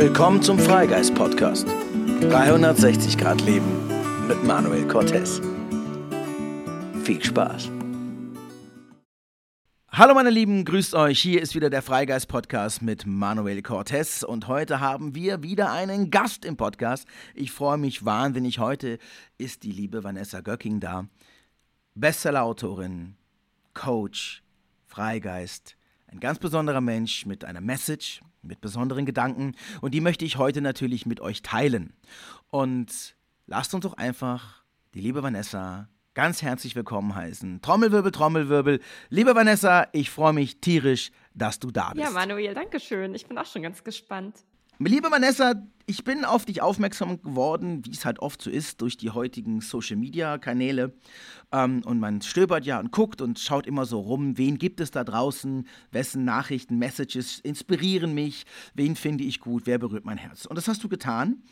Willkommen zum Freigeist Podcast. 360 Grad Leben mit Manuel Cortez. Viel Spaß. Hallo meine Lieben, grüßt euch. Hier ist wieder der Freigeist Podcast mit Manuel Cortez und heute haben wir wieder einen Gast im Podcast. Ich freue mich wahnsinnig. Heute ist die liebe Vanessa Göcking da. Bestsellerautorin, Coach, Freigeist, ein ganz besonderer Mensch mit einer Message, mit besonderen Gedanken und die möchte ich heute natürlich mit euch teilen. Und lasst uns doch einfach die liebe Vanessa ganz herzlich willkommen heißen. Trommelwirbel, Trommelwirbel. Liebe Vanessa, ich freue mich tierisch, dass du da bist. Ja, Manuel, danke schön. Ich bin auch schon ganz gespannt. Liebe Vanessa, ich bin auf dich aufmerksam geworden, wie es halt oft so ist, durch die heutigen Social-Media-Kanäle. Ähm, und man stöbert ja und guckt und schaut immer so rum, wen gibt es da draußen, wessen Nachrichten, Messages inspirieren mich, wen finde ich gut, wer berührt mein Herz. Und das hast du getan,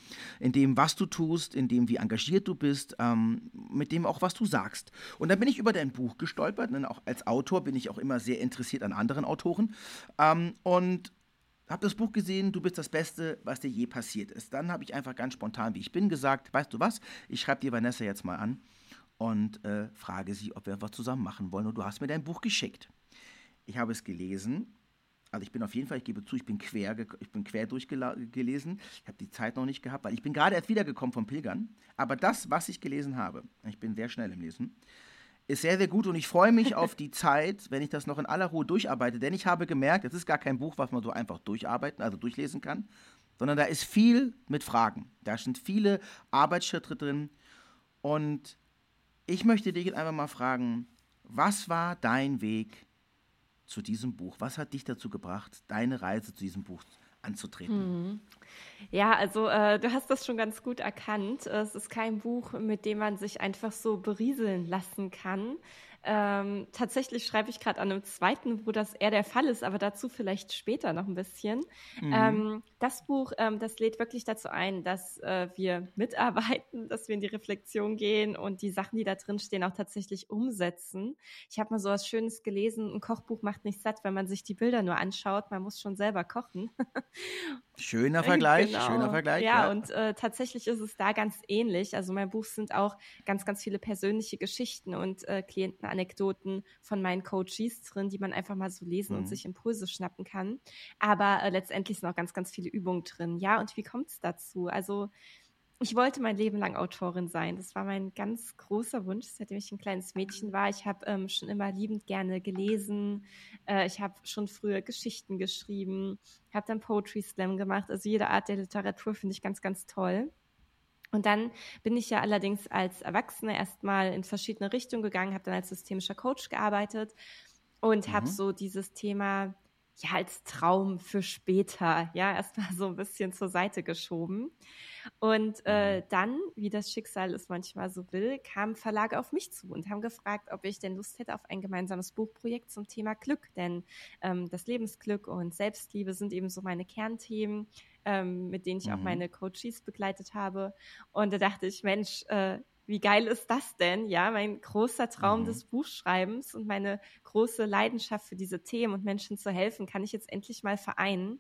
in dem, was du tust, in dem, wie engagiert du bist, ähm, mit dem auch, was du sagst. Und dann bin ich über dein Buch gestolpert, denn auch als Autor bin ich auch immer sehr interessiert an anderen Autoren. Ähm, und habe das Buch gesehen, du bist das Beste, was dir je passiert ist. Dann habe ich einfach ganz spontan, wie ich bin, gesagt, weißt du was, ich schreibe dir Vanessa jetzt mal an und äh, frage sie, ob wir was zusammen machen wollen. Und du hast mir dein Buch geschickt. Ich habe es gelesen. Also ich bin auf jeden Fall, ich gebe zu, ich bin quer, ich bin quer durchgelesen. Ich habe die Zeit noch nicht gehabt, weil ich bin gerade erst wiedergekommen vom Pilgern. Aber das, was ich gelesen habe, ich bin sehr schnell im Lesen, ist sehr, sehr gut und ich freue mich auf die Zeit, wenn ich das noch in aller Ruhe durcharbeite. Denn ich habe gemerkt, es ist gar kein Buch, was man so einfach durcharbeiten, also durchlesen kann, sondern da ist viel mit Fragen. Da sind viele Arbeitsschritte drin. Und ich möchte dich jetzt einfach mal fragen, was war dein Weg zu diesem Buch? Was hat dich dazu gebracht, deine Reise zu diesem Buch anzutreten? Mhm. Ja, also äh, du hast das schon ganz gut erkannt. Es ist kein Buch, mit dem man sich einfach so berieseln lassen kann, ähm, tatsächlich schreibe ich gerade an einem zweiten, wo das eher der Fall ist, aber dazu vielleicht später noch ein bisschen. Mhm. Ähm, das Buch, ähm, das lädt wirklich dazu ein, dass äh, wir mitarbeiten, dass wir in die Reflexion gehen und die Sachen, die da drin stehen, auch tatsächlich umsetzen. Ich habe mal so was Schönes gelesen, ein Kochbuch macht nicht satt, wenn man sich die Bilder nur anschaut, man muss schon selber kochen. Schöner Vergleich, genau. schöner Vergleich. Ja, ja. und äh, tatsächlich ist es da ganz ähnlich. Also mein Buch sind auch ganz, ganz viele persönliche Geschichten und äh, Klienten Anekdoten von meinen Coaches drin, die man einfach mal so lesen mhm. und sich Impulse schnappen kann. Aber äh, letztendlich sind auch ganz, ganz viele Übungen drin. Ja, und wie kommt es dazu? Also ich wollte mein Leben lang Autorin sein. Das war mein ganz großer Wunsch, seitdem ich ein kleines Mädchen war. Ich habe ähm, schon immer liebend gerne gelesen. Äh, ich habe schon früher Geschichten geschrieben, habe dann Poetry Slam gemacht. Also jede Art der Literatur finde ich ganz, ganz toll. Und dann bin ich ja allerdings als Erwachsene erstmal in verschiedene Richtungen gegangen, habe dann als systemischer Coach gearbeitet und mhm. habe so dieses Thema ja als Traum für später, ja, erstmal so ein bisschen zur Seite geschoben. Und äh, mhm. dann, wie das Schicksal es manchmal so will, kamen Verlage auf mich zu und haben gefragt, ob ich denn Lust hätte auf ein gemeinsames Buchprojekt zum Thema Glück. Denn ähm, das Lebensglück und Selbstliebe sind eben so meine Kernthemen, ähm, mit denen ich mhm. auch meine Coaches begleitet habe. Und da dachte ich, Mensch, äh, wie geil ist das denn? Ja, mein großer Traum mhm. des Buchschreibens und meine große Leidenschaft für diese Themen und Menschen zu helfen, kann ich jetzt endlich mal vereinen.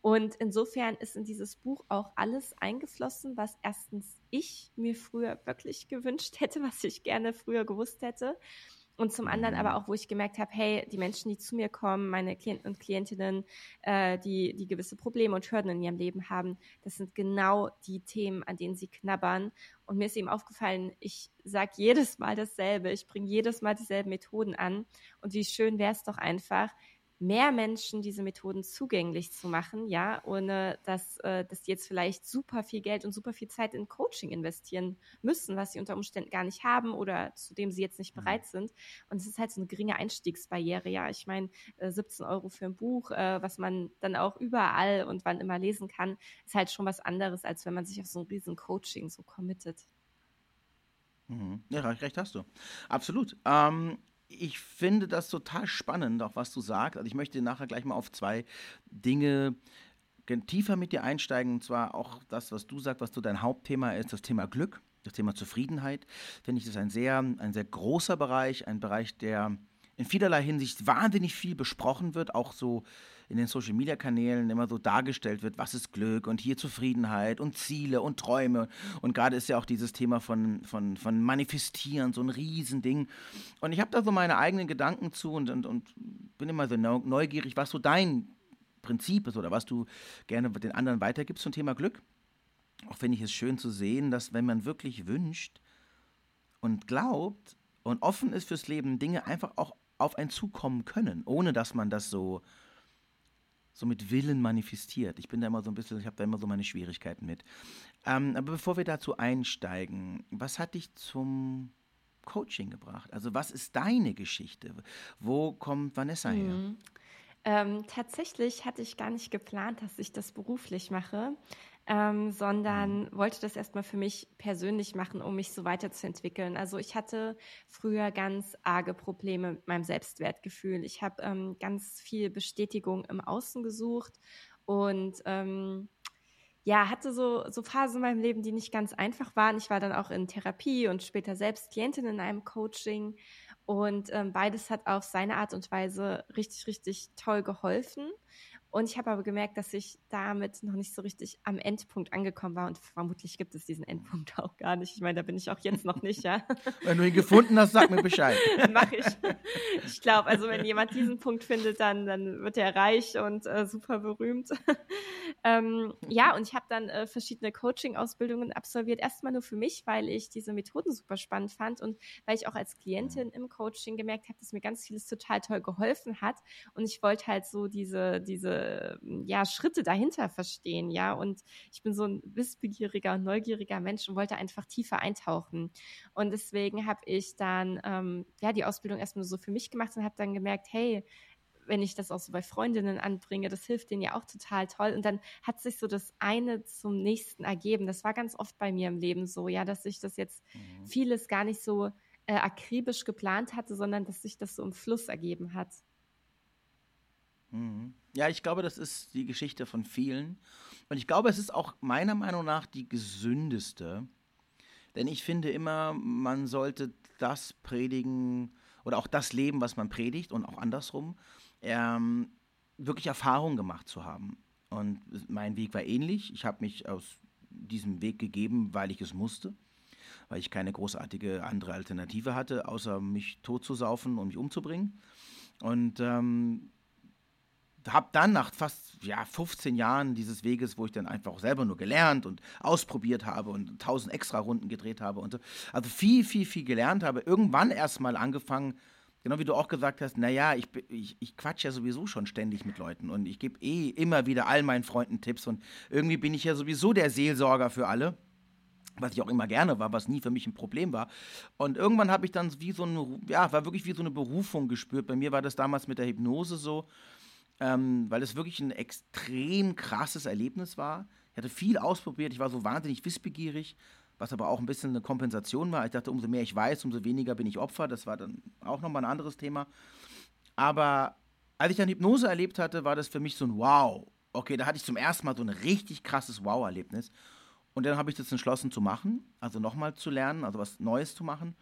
Und insofern ist in dieses Buch auch alles eingeflossen, was erstens ich mir früher wirklich gewünscht hätte, was ich gerne früher gewusst hätte. Und zum anderen aber mhm. auch, wo ich gemerkt habe, hey, die Menschen, die zu mir kommen, meine Klienten und Klientinnen, äh, die, die gewisse Probleme und Hürden in ihrem Leben haben, das sind genau die Themen, an denen sie knabbern. Und mir ist eben aufgefallen, ich sage jedes Mal dasselbe, ich bringe jedes Mal dieselben Methoden an. Und wie schön wäre es doch einfach, mehr Menschen diese Methoden zugänglich zu machen, ja, ohne dass, äh, dass die jetzt vielleicht super viel Geld und super viel Zeit in Coaching investieren müssen, was sie unter Umständen gar nicht haben oder zu dem sie jetzt nicht mhm. bereit sind. Und es ist halt so eine geringe Einstiegsbarriere, ja. Ich meine, äh, 17 Euro für ein Buch, äh, was man dann auch überall und wann immer lesen kann, ist halt schon was anderes, als wenn man sich auf so ein riesen Coaching so committet. Mhm. Ja, recht hast du. Absolut. Ähm, ich finde das total spannend, auch was du sagst. Also ich möchte nachher gleich mal auf zwei Dinge tiefer mit dir einsteigen. Und zwar auch das, was du sagst, was so dein Hauptthema ist, das Thema Glück, das Thema Zufriedenheit. Finde ich, das ein sehr, ein sehr großer Bereich, ein Bereich, der in vielerlei Hinsicht wahnsinnig viel besprochen wird, auch so in den Social Media Kanälen immer so dargestellt wird, was ist Glück und hier Zufriedenheit und Ziele und Träume. Und gerade ist ja auch dieses Thema von, von, von Manifestieren so ein Riesending. Und ich habe da so meine eigenen Gedanken zu und, und, und bin immer so neugierig, was so dein Prinzip ist oder was du gerne den anderen weitergibst zum Thema Glück. Auch finde ich es schön zu sehen, dass wenn man wirklich wünscht und glaubt und offen ist fürs Leben, Dinge einfach auch auf einen zukommen können, ohne dass man das so, so mit Willen manifestiert. Ich bin da immer so ein bisschen, ich habe da immer so meine Schwierigkeiten mit. Ähm, aber bevor wir dazu einsteigen, was hat dich zum Coaching gebracht? Also was ist deine Geschichte? Wo kommt Vanessa her? Mhm. Ähm, tatsächlich hatte ich gar nicht geplant, dass ich das beruflich mache ähm, sondern mhm. wollte das erstmal für mich persönlich machen, um mich so weiterzuentwickeln. Also ich hatte früher ganz arge Probleme mit meinem Selbstwertgefühl. Ich habe ähm, ganz viel Bestätigung im Außen gesucht und ähm, ja, hatte so, so Phasen in meinem Leben, die nicht ganz einfach waren. Ich war dann auch in Therapie und später selbst Klientin in einem Coaching. Und ähm, beides hat auf seine Art und Weise richtig, richtig toll geholfen. Und ich habe aber gemerkt, dass ich damit noch nicht so richtig am Endpunkt angekommen war. Und vermutlich gibt es diesen Endpunkt auch gar nicht. Ich meine, da bin ich auch jetzt noch nicht, ja. Wenn du ihn gefunden hast, sag mir Bescheid. Mach ich. Ich glaube, also wenn jemand diesen Punkt findet, dann, dann wird er reich und äh, super berühmt. Ähm, ja, und ich habe dann äh, verschiedene Coaching-Ausbildungen absolviert. Erstmal nur für mich, weil ich diese Methoden super spannend fand und weil ich auch als Klientin im Coaching gemerkt habe, dass mir ganz vieles total toll geholfen hat. Und ich wollte halt so diese, diese ja, Schritte dahinter verstehen, ja. Und ich bin so ein wissbegieriger und neugieriger Mensch und wollte einfach tiefer eintauchen. Und deswegen habe ich dann ähm, ja die Ausbildung erstmal so für mich gemacht und habe dann gemerkt, hey, wenn ich das auch so bei Freundinnen anbringe, das hilft denen ja auch total toll. Und dann hat sich so das eine zum nächsten ergeben. Das war ganz oft bei mir im Leben so, ja, dass ich das jetzt mhm. vieles gar nicht so äh, akribisch geplant hatte, sondern dass sich das so im Fluss ergeben hat. Mhm. Ja, ich glaube, das ist die Geschichte von vielen. Und ich glaube, es ist auch meiner Meinung nach die gesündeste. Denn ich finde immer, man sollte das predigen oder auch das leben, was man predigt und auch andersrum, ähm, wirklich Erfahrung gemacht zu haben. Und mein Weg war ähnlich. Ich habe mich aus diesem Weg gegeben, weil ich es musste, weil ich keine großartige andere Alternative hatte, außer mich totzusaufen und mich umzubringen. Und ähm, habe dann nach fast ja, 15 Jahren dieses Weges, wo ich dann einfach selber nur gelernt und ausprobiert habe und tausend extra Runden gedreht habe und so, also viel, viel, viel gelernt habe, irgendwann erst mal angefangen, genau wie du auch gesagt hast, naja, ich, ich, ich quatsch ja sowieso schon ständig mit Leuten und ich gebe eh immer wieder all meinen Freunden Tipps und irgendwie bin ich ja sowieso der Seelsorger für alle was ich auch immer gerne war, was nie für mich ein Problem war. Und irgendwann habe ich dann wie so eine, ja, war wirklich wie so eine Berufung gespürt. Bei mir war das damals mit der Hypnose so ähm, weil es wirklich ein extrem krasses Erlebnis war. Ich hatte viel ausprobiert, ich war so wahnsinnig wissbegierig, was aber auch ein bisschen eine Kompensation war. Ich dachte, umso mehr ich weiß, umso weniger bin ich Opfer. Das war dann auch nochmal ein anderes Thema. Aber als ich dann Hypnose erlebt hatte, war das für mich so ein Wow. Okay, da hatte ich zum ersten Mal so ein richtig krasses Wow-Erlebnis. Und dann habe ich das entschlossen zu machen, also nochmal zu lernen, also was Neues zu machen.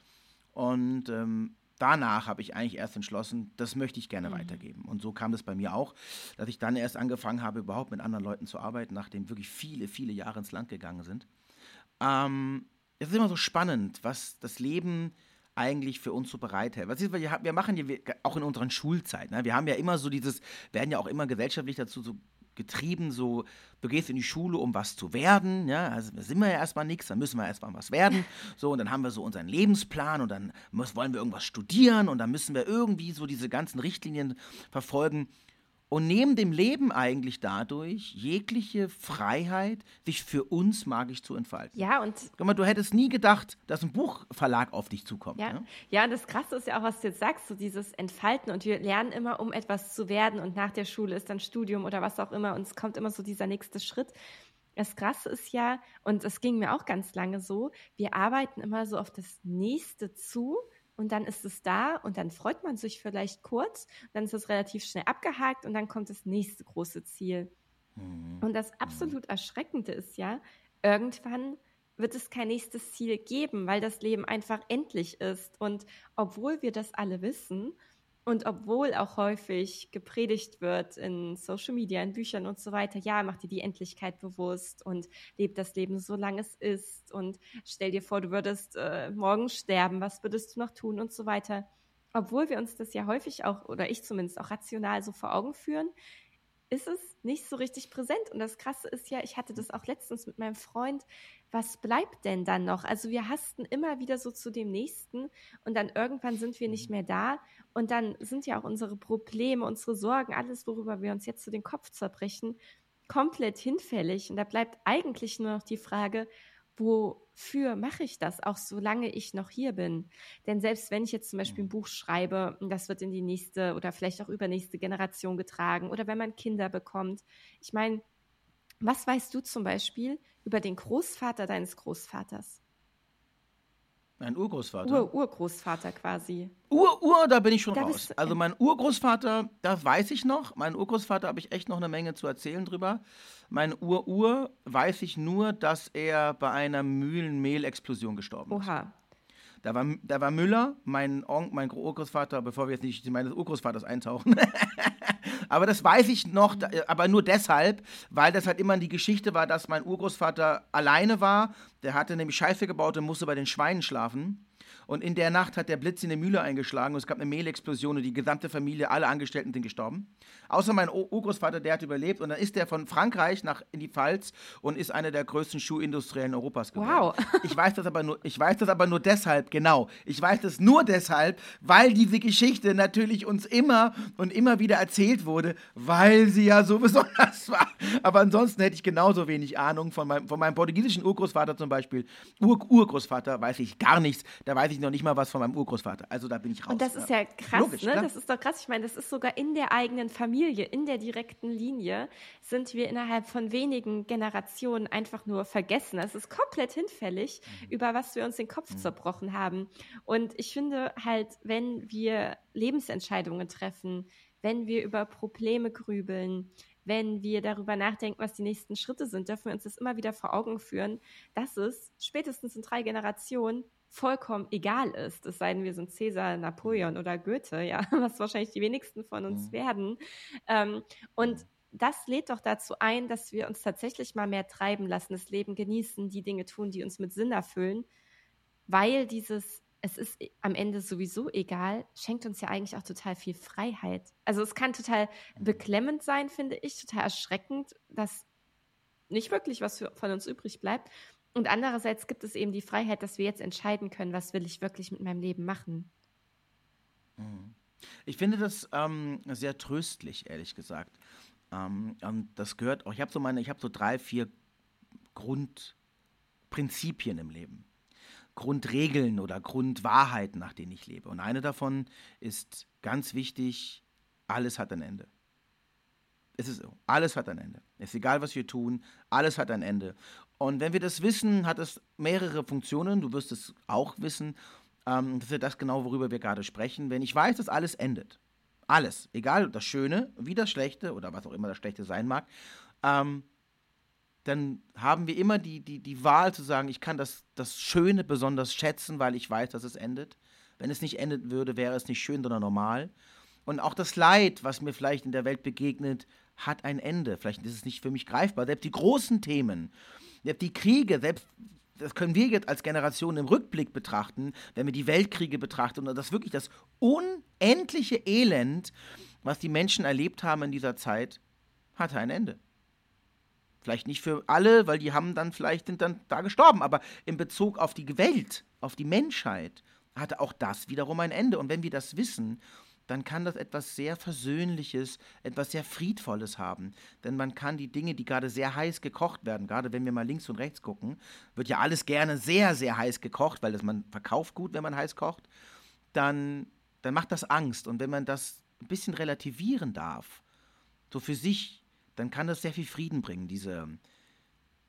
Und ähm, danach habe ich eigentlich erst entschlossen, das möchte ich gerne mhm. weitergeben. Und so kam das bei mir auch, dass ich dann erst angefangen habe, überhaupt mit anderen Leuten zu arbeiten, nachdem wirklich viele, viele Jahre ins Land gegangen sind. Ähm, es ist immer so spannend, was das Leben eigentlich für uns so bereithält. Was ist, wir machen ja auch in unserer Schulzeit, ne? wir haben ja immer so dieses, werden ja auch immer gesellschaftlich dazu so getrieben, so, du gehst in die Schule, um was zu werden, ja, also sind wir ja erstmal nichts, dann müssen wir erstmal was werden, so, und dann haben wir so unseren Lebensplan und dann müssen, wollen wir irgendwas studieren und dann müssen wir irgendwie so diese ganzen Richtlinien verfolgen und nehmen dem Leben eigentlich dadurch jegliche Freiheit, sich für uns magisch zu entfalten. Ja, und. Guck mal, du hättest nie gedacht, dass ein Buchverlag auf dich zukommt. Ja, ne? ja und das Krasse ist ja auch, was du jetzt sagst, so dieses Entfalten. Und wir lernen immer, um etwas zu werden. Und nach der Schule ist dann Studium oder was auch immer. Und es kommt immer so dieser nächste Schritt. Das Krasse ist ja, und es ging mir auch ganz lange so, wir arbeiten immer so auf das Nächste zu und dann ist es da und dann freut man sich vielleicht kurz, dann ist es relativ schnell abgehakt und dann kommt das nächste große Ziel. Mhm. Und das mhm. absolut Erschreckende ist ja, irgendwann wird es kein nächstes Ziel geben, weil das Leben einfach endlich ist. Und obwohl wir das alle wissen, Und obwohl auch häufig gepredigt wird in Social Media, in Büchern und so weiter, ja, mach dir die Endlichkeit bewusst und leb das Leben so lange es ist und stell dir vor, du würdest äh, morgen sterben, was würdest du noch tun und so weiter. Obwohl wir uns das ja häufig auch, oder ich zumindest auch rational so vor Augen führen, ist es nicht so richtig präsent. Und das Krasse ist ja, ich hatte das auch letztens mit meinem Freund, was bleibt denn dann noch? Also wir hasten immer wieder so zu dem nächsten und dann irgendwann sind wir nicht mhm. mehr da und dann sind ja auch unsere Probleme, unsere Sorgen, alles, worüber wir uns jetzt zu den Kopf zerbrechen, komplett hinfällig. Und da bleibt eigentlich nur noch die Frage, wofür mache ich das, auch solange ich noch hier bin? Denn selbst wenn ich jetzt zum Beispiel ein mhm. Buch schreibe, und das wird in die nächste oder vielleicht auch übernächste Generation getragen, oder wenn man Kinder bekommt, ich meine, was weißt du zum Beispiel über den Großvater deines Großvaters? Mein Urgroßvater. Ur Urgroßvater quasi. Ur, Ur, da bin ich schon da raus. Also mein Urgroßvater, das weiß ich noch. Mein Urgroßvater habe ich echt noch eine Menge zu erzählen drüber. Mein Ur-Ur weiß ich nur, dass er bei einer Mühlenmehlexplosion gestorben ist. Oha. Da war, da war Müller, mein Onk, mein Urgroßvater, bevor wir jetzt nicht in meines Urgroßvaters eintauchen. aber das weiß ich noch, aber nur deshalb, weil das halt immer die Geschichte war, dass mein Urgroßvater alleine war. Der hatte nämlich Scheiße gebaut und musste bei den Schweinen schlafen. Und in der Nacht hat der Blitz in eine Mühle eingeschlagen und es gab eine Mehlexplosion und die gesamte Familie, alle Angestellten sind gestorben. Außer mein Urgroßvater, der hat überlebt und dann ist der von Frankreich nach in die Pfalz und ist einer der größten Schuhindustriellen Europas geworden. Wow. Ich weiß das aber nur, ich weiß das aber nur deshalb, genau. Ich weiß das nur deshalb, weil diese Geschichte natürlich uns immer und immer wieder erzählt wurde, weil sie ja so besonders war. Aber ansonsten hätte ich genauso wenig Ahnung von meinem, von meinem portugiesischen Urgroßvater zum Beispiel. Ur Urgroßvater weiß ich gar nichts. Da weiß ich noch nicht mal was von meinem Urgroßvater. Also da bin ich raus. Und das ist ja krass, Logisch, ne? Das ist doch krass. Ich meine, das ist sogar in der eigenen Familie, in der direkten Linie, sind wir innerhalb von wenigen Generationen einfach nur vergessen. Es ist komplett hinfällig, mhm. über was wir uns den Kopf mhm. zerbrochen haben. Und ich finde halt, wenn wir Lebensentscheidungen treffen, wenn wir über Probleme grübeln, wenn wir darüber nachdenken, was die nächsten Schritte sind, dürfen wir uns das immer wieder vor Augen führen, dass es spätestens in drei Generationen vollkommen egal ist, es sei denn, wir sind Cäsar, Napoleon oder Goethe, ja, was wahrscheinlich die wenigsten von uns mhm. werden. Ähm, und das lädt doch dazu ein, dass wir uns tatsächlich mal mehr treiben lassen, das Leben genießen, die Dinge tun, die uns mit Sinn erfüllen, weil dieses es ist am Ende sowieso egal, schenkt uns ja eigentlich auch total viel Freiheit. Also es kann total mhm. beklemmend sein, finde ich, total erschreckend, dass nicht wirklich was für, von uns übrig bleibt. Und andererseits gibt es eben die Freiheit, dass wir jetzt entscheiden können, was will ich wirklich mit meinem Leben machen. Mhm. Ich finde das ähm, sehr tröstlich, ehrlich gesagt. Ähm, und das gehört auch, ich habe so meine, ich habe so drei, vier Grundprinzipien im Leben. Grundregeln oder Grundwahrheiten, nach denen ich lebe. Und eine davon ist ganz wichtig, alles hat ein Ende. Es ist so, alles hat ein Ende. Es ist egal, was wir tun, alles hat ein Ende. Und wenn wir das wissen, hat es mehrere Funktionen. Du wirst es auch wissen. Ähm, das ist ja das genau, worüber wir gerade sprechen. Wenn ich weiß, dass alles endet, alles, egal das Schöne wie das Schlechte oder was auch immer das Schlechte sein mag, ähm, dann haben wir immer die, die, die Wahl zu sagen, ich kann das, das Schöne besonders schätzen, weil ich weiß, dass es endet. Wenn es nicht enden würde, wäre es nicht schön, sondern normal. Und auch das Leid, was mir vielleicht in der Welt begegnet, hat ein Ende. Vielleicht ist es nicht für mich greifbar. Selbst die großen Themen, die Kriege, selbst das können wir jetzt als Generation im Rückblick betrachten, wenn wir die Weltkriege betrachten und das wirklich das unendliche Elend, was die Menschen erlebt haben in dieser Zeit, hatte ein Ende. Vielleicht nicht für alle, weil die haben dann vielleicht sind dann da gestorben, aber in Bezug auf die Welt, auf die Menschheit, hatte auch das wiederum ein Ende. Und wenn wir das wissen dann kann das etwas sehr Versöhnliches, etwas sehr Friedvolles haben. Denn man kann die Dinge, die gerade sehr heiß gekocht werden, gerade wenn wir mal links und rechts gucken, wird ja alles gerne sehr, sehr heiß gekocht, weil das man verkauft gut, wenn man heiß kocht, dann, dann macht das Angst. Und wenn man das ein bisschen relativieren darf, so für sich, dann kann das sehr viel Frieden bringen, diese,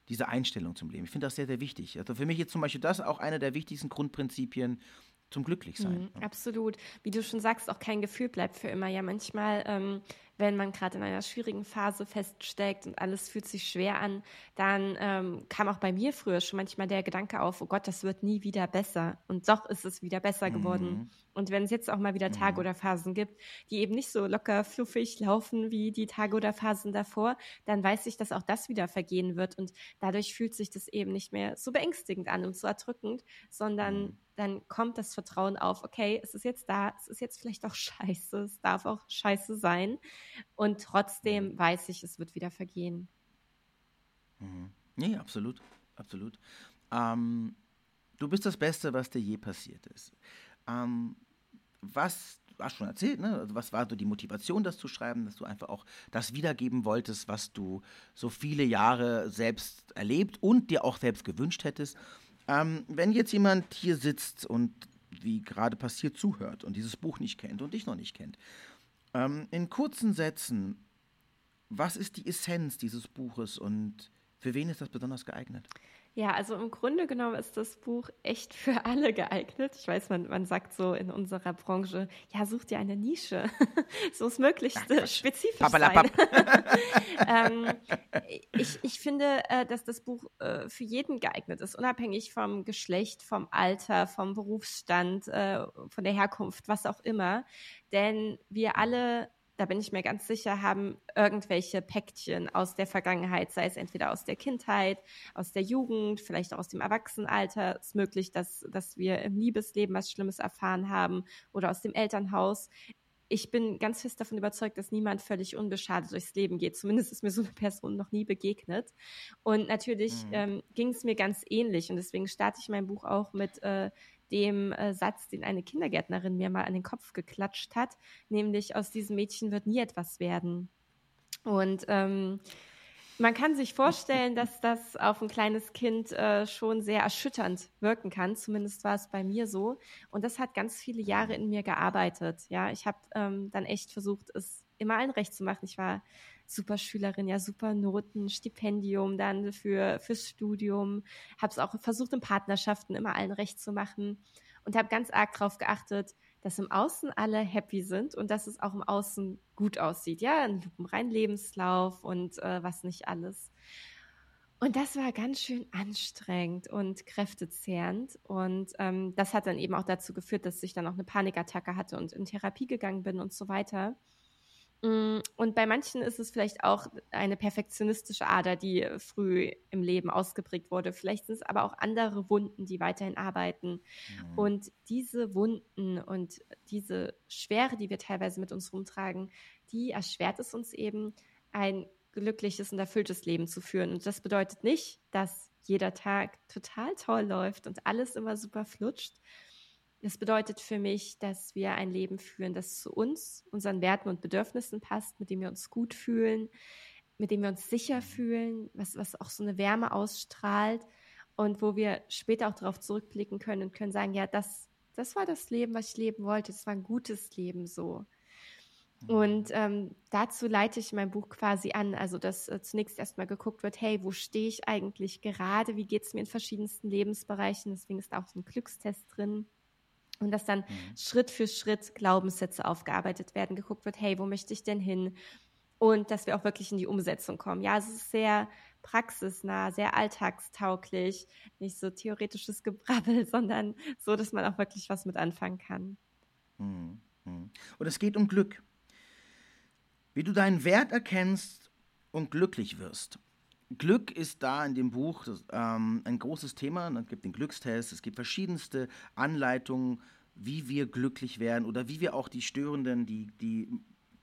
diese Einstellung zum Leben. Ich finde das sehr, sehr wichtig. Also für mich ist zum Beispiel das auch eine der wichtigsten Grundprinzipien zum Glücklichsein. Mhm, absolut. Wie du schon sagst, auch kein Gefühl bleibt für immer. Ja, manchmal ähm, wenn man gerade in einer schwierigen Phase feststeckt und alles fühlt sich schwer an, dann ähm, kam auch bei mir früher schon manchmal der Gedanke auf, oh Gott, das wird nie wieder besser. Und doch ist es wieder besser geworden. Mhm. Und wenn es jetzt auch mal wieder Tage mhm. oder Phasen gibt, die eben nicht so locker fluffig laufen wie die Tage oder Phasen davor, dann weiß ich, dass auch das wieder vergehen wird. Und dadurch fühlt sich das eben nicht mehr so beängstigend an und so erdrückend, sondern mhm. dann kommt das Vertrauen auf, okay, es ist jetzt da, es ist jetzt vielleicht auch scheiße, es darf auch scheiße sein. Und trotzdem mhm. weiß ich, es wird wieder vergehen. Mhm. Nee, absolut, absolut. Ähm, du bist das Beste, was dir je passiert ist. Ähm, was, du hast schon erzählt, ne? Also was war so die Motivation, das zu schreiben, dass du einfach auch das wiedergeben wolltest, was du so viele Jahre selbst erlebt und dir auch selbst gewünscht hättest. Ähm, wenn jetzt jemand hier sitzt und wie gerade passiert zuhört und dieses Buch nicht kennt und dich noch nicht kennt, ähm, in kurzen Sätzen, was ist die Essenz dieses Buches und für wen ist das besonders geeignet? Ja, also im Grunde genommen ist das Buch echt für alle geeignet. Ich weiß, man, man sagt so in unserer Branche, ja, such dir eine Nische. so ist möglichst Ach, spezifisch sein. ähm, ich, ich finde, äh, dass das Buch äh, für jeden geeignet ist, unabhängig vom Geschlecht, vom Alter, vom Berufsstand, äh, von der Herkunft, was auch immer. Denn wir alle da bin ich mir ganz sicher, haben irgendwelche Päckchen aus der Vergangenheit, sei es entweder aus der Kindheit, aus der Jugend, vielleicht auch aus dem Erwachsenenalter. Es ist möglich, dass, dass wir im Liebesleben was Schlimmes erfahren haben oder aus dem Elternhaus. Ich bin ganz fest davon überzeugt, dass niemand völlig unbeschadet durchs Leben geht. Zumindest ist mir so eine Person noch nie begegnet. Und natürlich mhm. ähm, ging es mir ganz ähnlich. Und deswegen starte ich mein Buch auch mit äh, dem äh, Satz, den eine Kindergärtnerin mir mal an den Kopf geklatscht hat, nämlich aus diesem Mädchen wird nie etwas werden. Und ähm, man kann sich vorstellen, dass das auf ein kleines Kind äh, schon sehr erschütternd wirken kann. Zumindest war es bei mir so. Und das hat ganz viele Jahre in mir gearbeitet. Ja, ich habe ähm, dann echt versucht, es immer allen recht zu machen. Ich war super Schülerin, ja, super Noten, Stipendium dann für, fürs Studium, habe es auch versucht, in Partnerschaften immer allen recht zu machen und habe ganz arg darauf geachtet, dass im Außen alle happy sind und dass es auch im Außen gut aussieht. Ja, ein lupenrein Lebenslauf und äh, was nicht alles. Und das war ganz schön anstrengend und kräftezehrend. Und ähm, das hat dann eben auch dazu geführt, dass ich dann auch eine Panikattacke hatte und in Therapie gegangen bin und so weiter. Mm, und bei manchen ist es vielleicht auch eine perfektionistische Ader, die früh im Leben ausgeprägt wurde. Vielleicht sind es aber auch andere Wunden, die weiterhin arbeiten. Mhm. Und diese Wunden und diese Schwere, die wir teilweise mit uns rumtragen, die erschwert es uns eben, ein glückliches und erfülltes Leben zu führen. Und das bedeutet nicht, dass jeder Tag total toll läuft und alles immer super flutscht, das bedeutet für mich, dass wir ein Leben führen, das zu uns, unseren Werten und Bedürfnissen passt, mit dem wir uns gut fühlen, mit dem wir uns sicher fühlen, was, was auch so eine Wärme ausstrahlt und wo wir später auch darauf zurückblicken können und können sagen, ja, das, das war das Leben, was ich leben wollte. Das war ein gutes Leben so. Und mhm. ähm, dazu leite ich mein Buch quasi an, also dass äh, zunächst erstmal geguckt wird, hey, wo stehe ich eigentlich gerade, wie geht es mir in verschiedensten Lebensbereichen, deswegen ist auch so ein Glückstest drin. Und dass dann mhm. Schritt für Schritt Glaubenssätze aufgearbeitet werden, geguckt wird, hey, wo möchte ich denn hin? Und dass wir auch wirklich in die Umsetzung kommen. Ja, es ist sehr praxisnah, sehr alltagstauglich, nicht so theoretisches Gebrabbel, sondern so, dass man auch wirklich was mit anfangen kann. Mhm. mhm. Und es geht um Glück. Wie du deinen Wert erkennst und glücklich wirst. Glück ist da in dem Buch das, ähm, ein großes Thema. Es gibt den Glückstest, es gibt verschiedenste Anleitungen, wie wir glücklich werden oder wie wir auch die störenden, die, die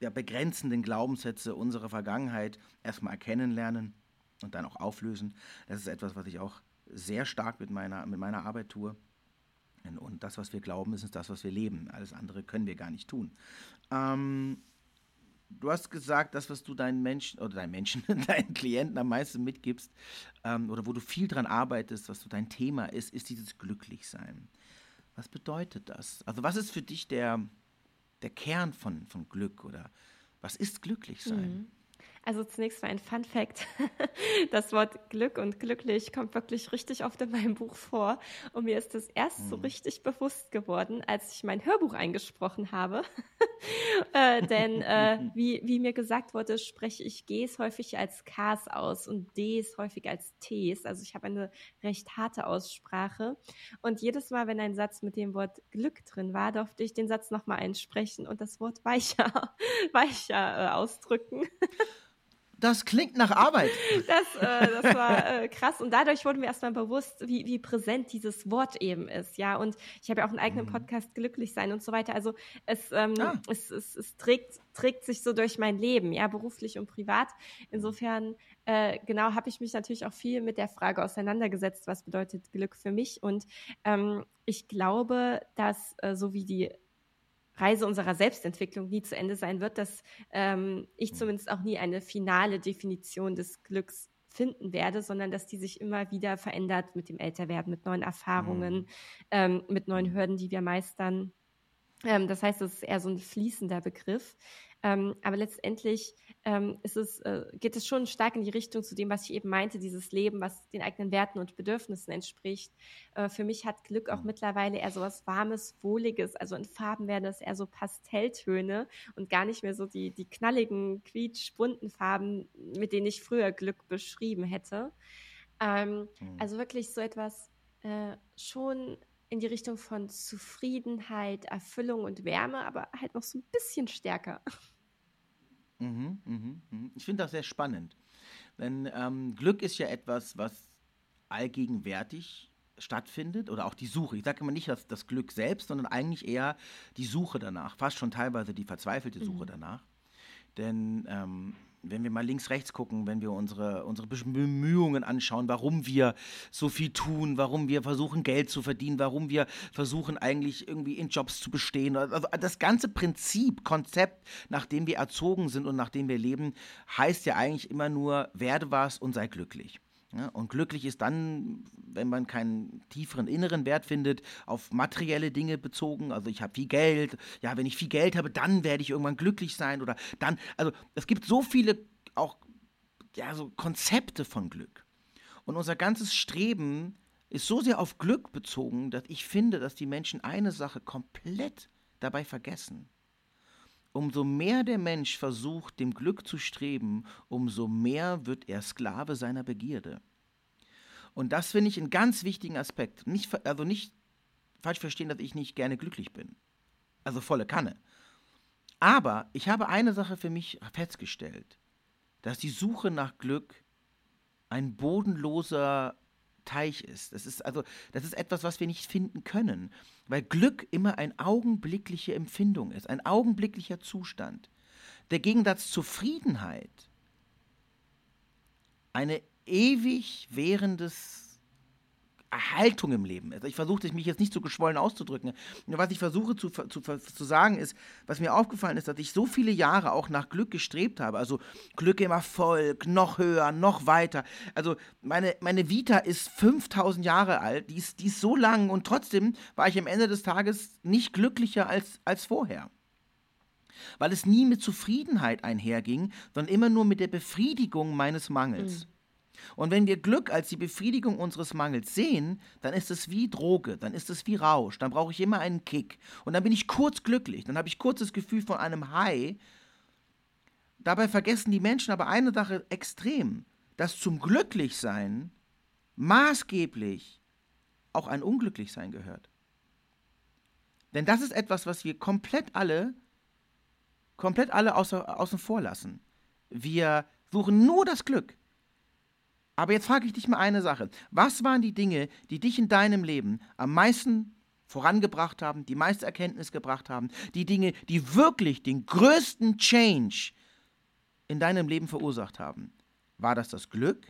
ja, begrenzenden Glaubenssätze unserer Vergangenheit erstmal erkennen lernen und dann auch auflösen. Das ist etwas, was ich auch sehr stark mit meiner, mit meiner Arbeit tue. Und das, was wir glauben, ist das, was wir leben. Alles andere können wir gar nicht tun. Ähm, du hast gesagt, das, was du deinen Menschen oder deinen Menschen, deinen Klienten am meisten mitgibst ähm, oder wo du viel dran arbeitest, was so dein Thema ist, ist dieses Glücklichsein. Was bedeutet das? Also was ist für dich der, der Kern von, von Glück oder was ist Glücklichsein? Mhm. Also zunächst mal ein Fun Fact. Das Wort Glück und glücklich kommt wirklich richtig oft in meinem Buch vor. Und mir ist das erst so mhm. richtig bewusst geworden, als ich mein Hörbuch eingesprochen habe. äh, denn äh, wie, wie mir gesagt wurde, spreche ich Gs häufig als Ks aus und Ds häufig als Ts. Also ich habe eine recht harte Aussprache. Und jedes Mal, wenn ein Satz mit dem Wort Glück drin war, durfte ich den Satz nochmal einsprechen und das Wort weicher, weicher äh, ausdrücken. Das klingt nach Arbeit. Das, äh, das war äh, krass. Und dadurch wurde mir erstmal bewusst, wie, wie präsent dieses Wort eben ist. Ja, und ich habe ja auch einen eigenen mhm. Podcast, Glücklich sein und so weiter. Also es, ähm, ah. es, es, es, trägt, trägt sich so durch mein Leben, ja, beruflich und privat. Insofern, äh, genau, habe ich mich natürlich auch viel mit der Frage auseinandergesetzt, was bedeutet Glück für mich. Und ähm, ich glaube, dass äh, so wie die Reise unserer Selbstentwicklung nie zu Ende sein wird, dass ähm, ich zumindest auch nie eine finale Definition des Glücks finden werde, sondern dass die sich immer wieder verändert mit dem Älterwerden, mit neuen Erfahrungen, mhm. ähm, mit neuen Hürden, die wir meistern. Ähm, das heißt, es ist eher so ein fließender Begriff. Ähm, aber letztendlich ähm, es, äh, geht es schon stark in die Richtung zu dem, was ich eben meinte, dieses Leben, was den eigenen Werten und Bedürfnissen entspricht. Äh, für mich hat Glück auch mittlerweile eher so was Warmes, Wohliges. Also in Farben werden das eher so Pastelltöne und gar nicht mehr so die, die knalligen, quietschbunten Farben, mit denen ich früher Glück beschrieben hätte. Ähm, mhm. Also wirklich so etwas äh, schon in die Richtung von Zufriedenheit, Erfüllung und Wärme, aber halt noch so ein bisschen stärker. Mhm, mh, mh. Ich finde das sehr spannend. Denn ähm, Glück ist ja etwas, was allgegenwärtig stattfindet oder auch die Suche. Ich sage immer nicht das, das Glück selbst, sondern eigentlich eher die Suche danach, fast schon teilweise die verzweifelte Suche mhm. danach. Denn ähm, wenn wir mal links, rechts gucken, wenn wir unsere, unsere Bemühungen anschauen, warum wir so viel tun, warum wir versuchen, Geld zu verdienen, warum wir versuchen, eigentlich irgendwie in Jobs zu bestehen. Also das ganze Prinzip, Konzept, nach dem wir erzogen sind und nach dem wir leben, heißt ja eigentlich immer nur, werde was und sei glücklich. Ja, und glücklich ist dann, wenn man keinen tieferen inneren Wert findet, auf materielle Dinge bezogen. Also ich habe viel Geld. Ja, wenn ich viel Geld habe, dann werde ich irgendwann glücklich sein. Oder dann, also es gibt so viele auch ja, so Konzepte von Glück. Und unser ganzes Streben ist so sehr auf Glück bezogen, dass ich finde, dass die Menschen eine Sache komplett dabei vergessen umso mehr der Mensch versucht, dem Glück zu streben, umso mehr wird er Sklave seiner Begierde. Und das finde ich einen ganz wichtigen Aspekt. Nicht, also nicht falsch verstehen, dass ich nicht gerne glücklich bin. Also volle Kanne. Aber ich habe eine Sache für mich festgestellt, dass die Suche nach Glück ein bodenloser Teich ist. Das ist also, das ist etwas, was wir nicht finden können, weil Glück immer eine augenblickliche Empfindung ist, ein augenblicklicher Zustand. Der Gegensatz Zufriedenheit eine ewig währendes Haltung im Leben ist. Ich versuche mich jetzt nicht so geschwollen auszudrücken. Was ich versuche zu, zu, zu sagen ist, was mir aufgefallen ist, dass ich so viele Jahre auch nach Glück gestrebt habe. Also Glück im Erfolg, noch höher, noch weiter. Also meine, meine Vita ist 5000 Jahre alt, die ist, die ist so lang und trotzdem war ich am Ende des Tages nicht glücklicher als, als vorher. Weil es nie mit Zufriedenheit einherging, sondern immer nur mit der Befriedigung meines Mangels. Mhm. Und wenn wir Glück als die Befriedigung unseres Mangels sehen, dann ist es wie Droge, dann ist es wie Rausch, dann brauche ich immer einen Kick. Und dann bin ich kurz glücklich, dann habe ich kurz das Gefühl von einem High. Dabei vergessen die Menschen aber eine Sache extrem, dass zum Glücklichsein maßgeblich auch ein Unglücklichsein gehört. Denn das ist etwas, was wir komplett alle, komplett alle außer, außen vor lassen. Wir suchen nur das Glück. Aber jetzt frage ich dich mal eine Sache. Was waren die Dinge, die dich in deinem Leben am meisten vorangebracht haben, die meiste Erkenntnis gebracht haben, die Dinge, die wirklich den größten Change in deinem Leben verursacht haben? War das das Glück?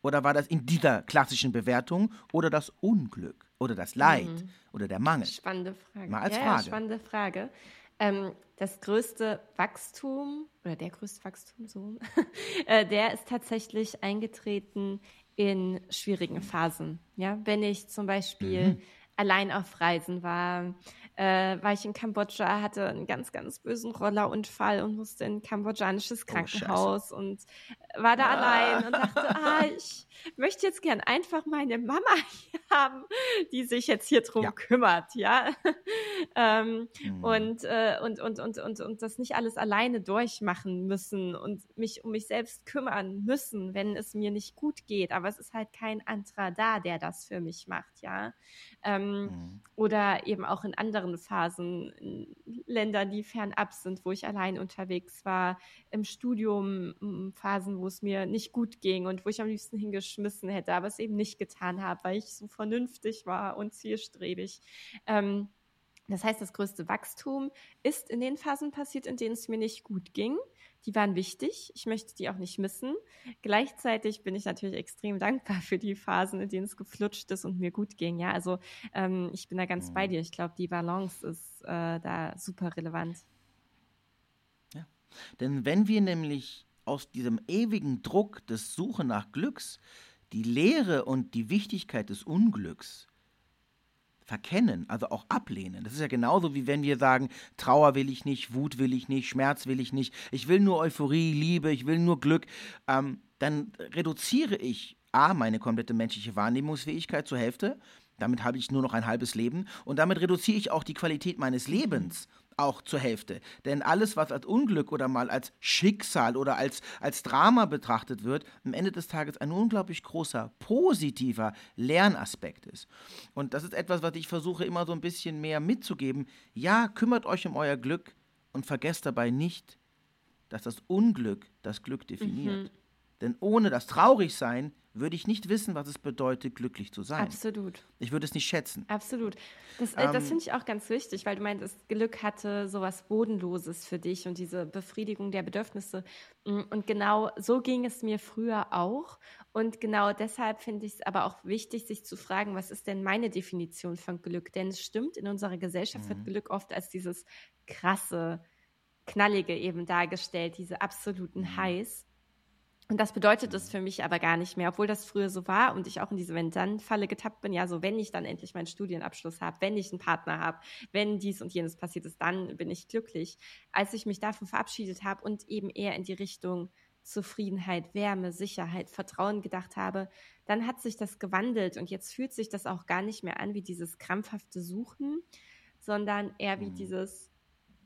Oder war das in dieser klassischen Bewertung oder das Unglück oder das Leid mhm. oder der Mangel? Spannende Frage. Mal als ja, Frage. Ja, spannende Frage. Ähm, das größte Wachstum oder der größte Wachstum, so, äh, der ist tatsächlich eingetreten in schwierigen Phasen. Ja, wenn ich zum Beispiel mhm. allein auf Reisen war, äh, war ich in Kambodscha, hatte einen ganz, ganz bösen Rollerunfall und musste in ein kambodschanisches oh, Krankenhaus oh, und war da ah. allein und dachte, ah, ich möchte jetzt gern einfach meine Mama hier haben, die sich jetzt hier drum ja. kümmert, ja. ähm, mhm. und, äh, und, und, und, und, und das nicht alles alleine durchmachen müssen und mich um mich selbst kümmern müssen, wenn es mir nicht gut geht. Aber es ist halt kein anderer da, der das für mich macht, ja. Ähm, mhm. Oder eben auch in anderen Phasen, in Ländern, die fernab sind, wo ich allein unterwegs war, im Studium, Phasen, wo es mir nicht gut ging und wo ich am liebsten hingeschmissen hätte, aber es eben nicht getan habe, weil ich so vernünftig war und zielstrebig. Ähm, das heißt, das größte Wachstum ist in den Phasen passiert, in denen es mir nicht gut ging. Die waren wichtig. Ich möchte die auch nicht missen. Gleichzeitig bin ich natürlich extrem dankbar für die Phasen, in denen es geflutscht ist und mir gut ging. Ja, also ähm, ich bin da ganz mhm. bei dir. Ich glaube, die Balance ist äh, da super relevant. Ja, denn wenn wir nämlich aus diesem ewigen Druck des Suche nach Glücks die Lehre und die Wichtigkeit des Unglücks verkennen, also auch ablehnen. Das ist ja genauso wie wenn wir sagen, Trauer will ich nicht, Wut will ich nicht, Schmerz will ich nicht, ich will nur Euphorie, Liebe, ich will nur Glück. Ähm, dann reduziere ich A, meine komplette menschliche Wahrnehmungsfähigkeit zur Hälfte. Damit habe ich nur noch ein halbes Leben und damit reduziere ich auch die Qualität meines Lebens auch zur Hälfte. Denn alles, was als Unglück oder mal als Schicksal oder als, als Drama betrachtet wird, am Ende des Tages ein unglaublich großer, positiver Lernaspekt ist. Und das ist etwas, was ich versuche immer so ein bisschen mehr mitzugeben. Ja, kümmert euch um euer Glück und vergesst dabei nicht, dass das Unglück das Glück definiert. Mhm. Denn ohne das Traurigsein würde ich nicht wissen, was es bedeutet, glücklich zu sein. Absolut. Ich würde es nicht schätzen. Absolut. Das, äh, das ähm, finde ich auch ganz wichtig, weil du meintest, Glück hatte sowas Bodenloses für dich und diese Befriedigung der Bedürfnisse. Mm, und genau so ging es mir früher auch. Und genau deshalb finde ich es aber auch wichtig, sich zu fragen, was ist denn meine Definition von Glück? Denn es stimmt, in unserer Gesellschaft mhm. wird Glück oft als dieses krasse, knallige eben dargestellt, diese absoluten mhm. Highs. Und das bedeutet es für mich aber gar nicht mehr, obwohl das früher so war und ich auch in diese Wenn-Dann-Falle getappt bin. Ja, so wenn ich dann endlich meinen Studienabschluss habe, wenn ich einen Partner habe, wenn dies und jenes passiert ist, dann bin ich glücklich. Als ich mich davon verabschiedet habe und eben eher in die Richtung Zufriedenheit, Wärme, Sicherheit, Vertrauen gedacht habe, dann hat sich das gewandelt und jetzt fühlt sich das auch gar nicht mehr an wie dieses krampfhafte Suchen, sondern eher wie mhm. dieses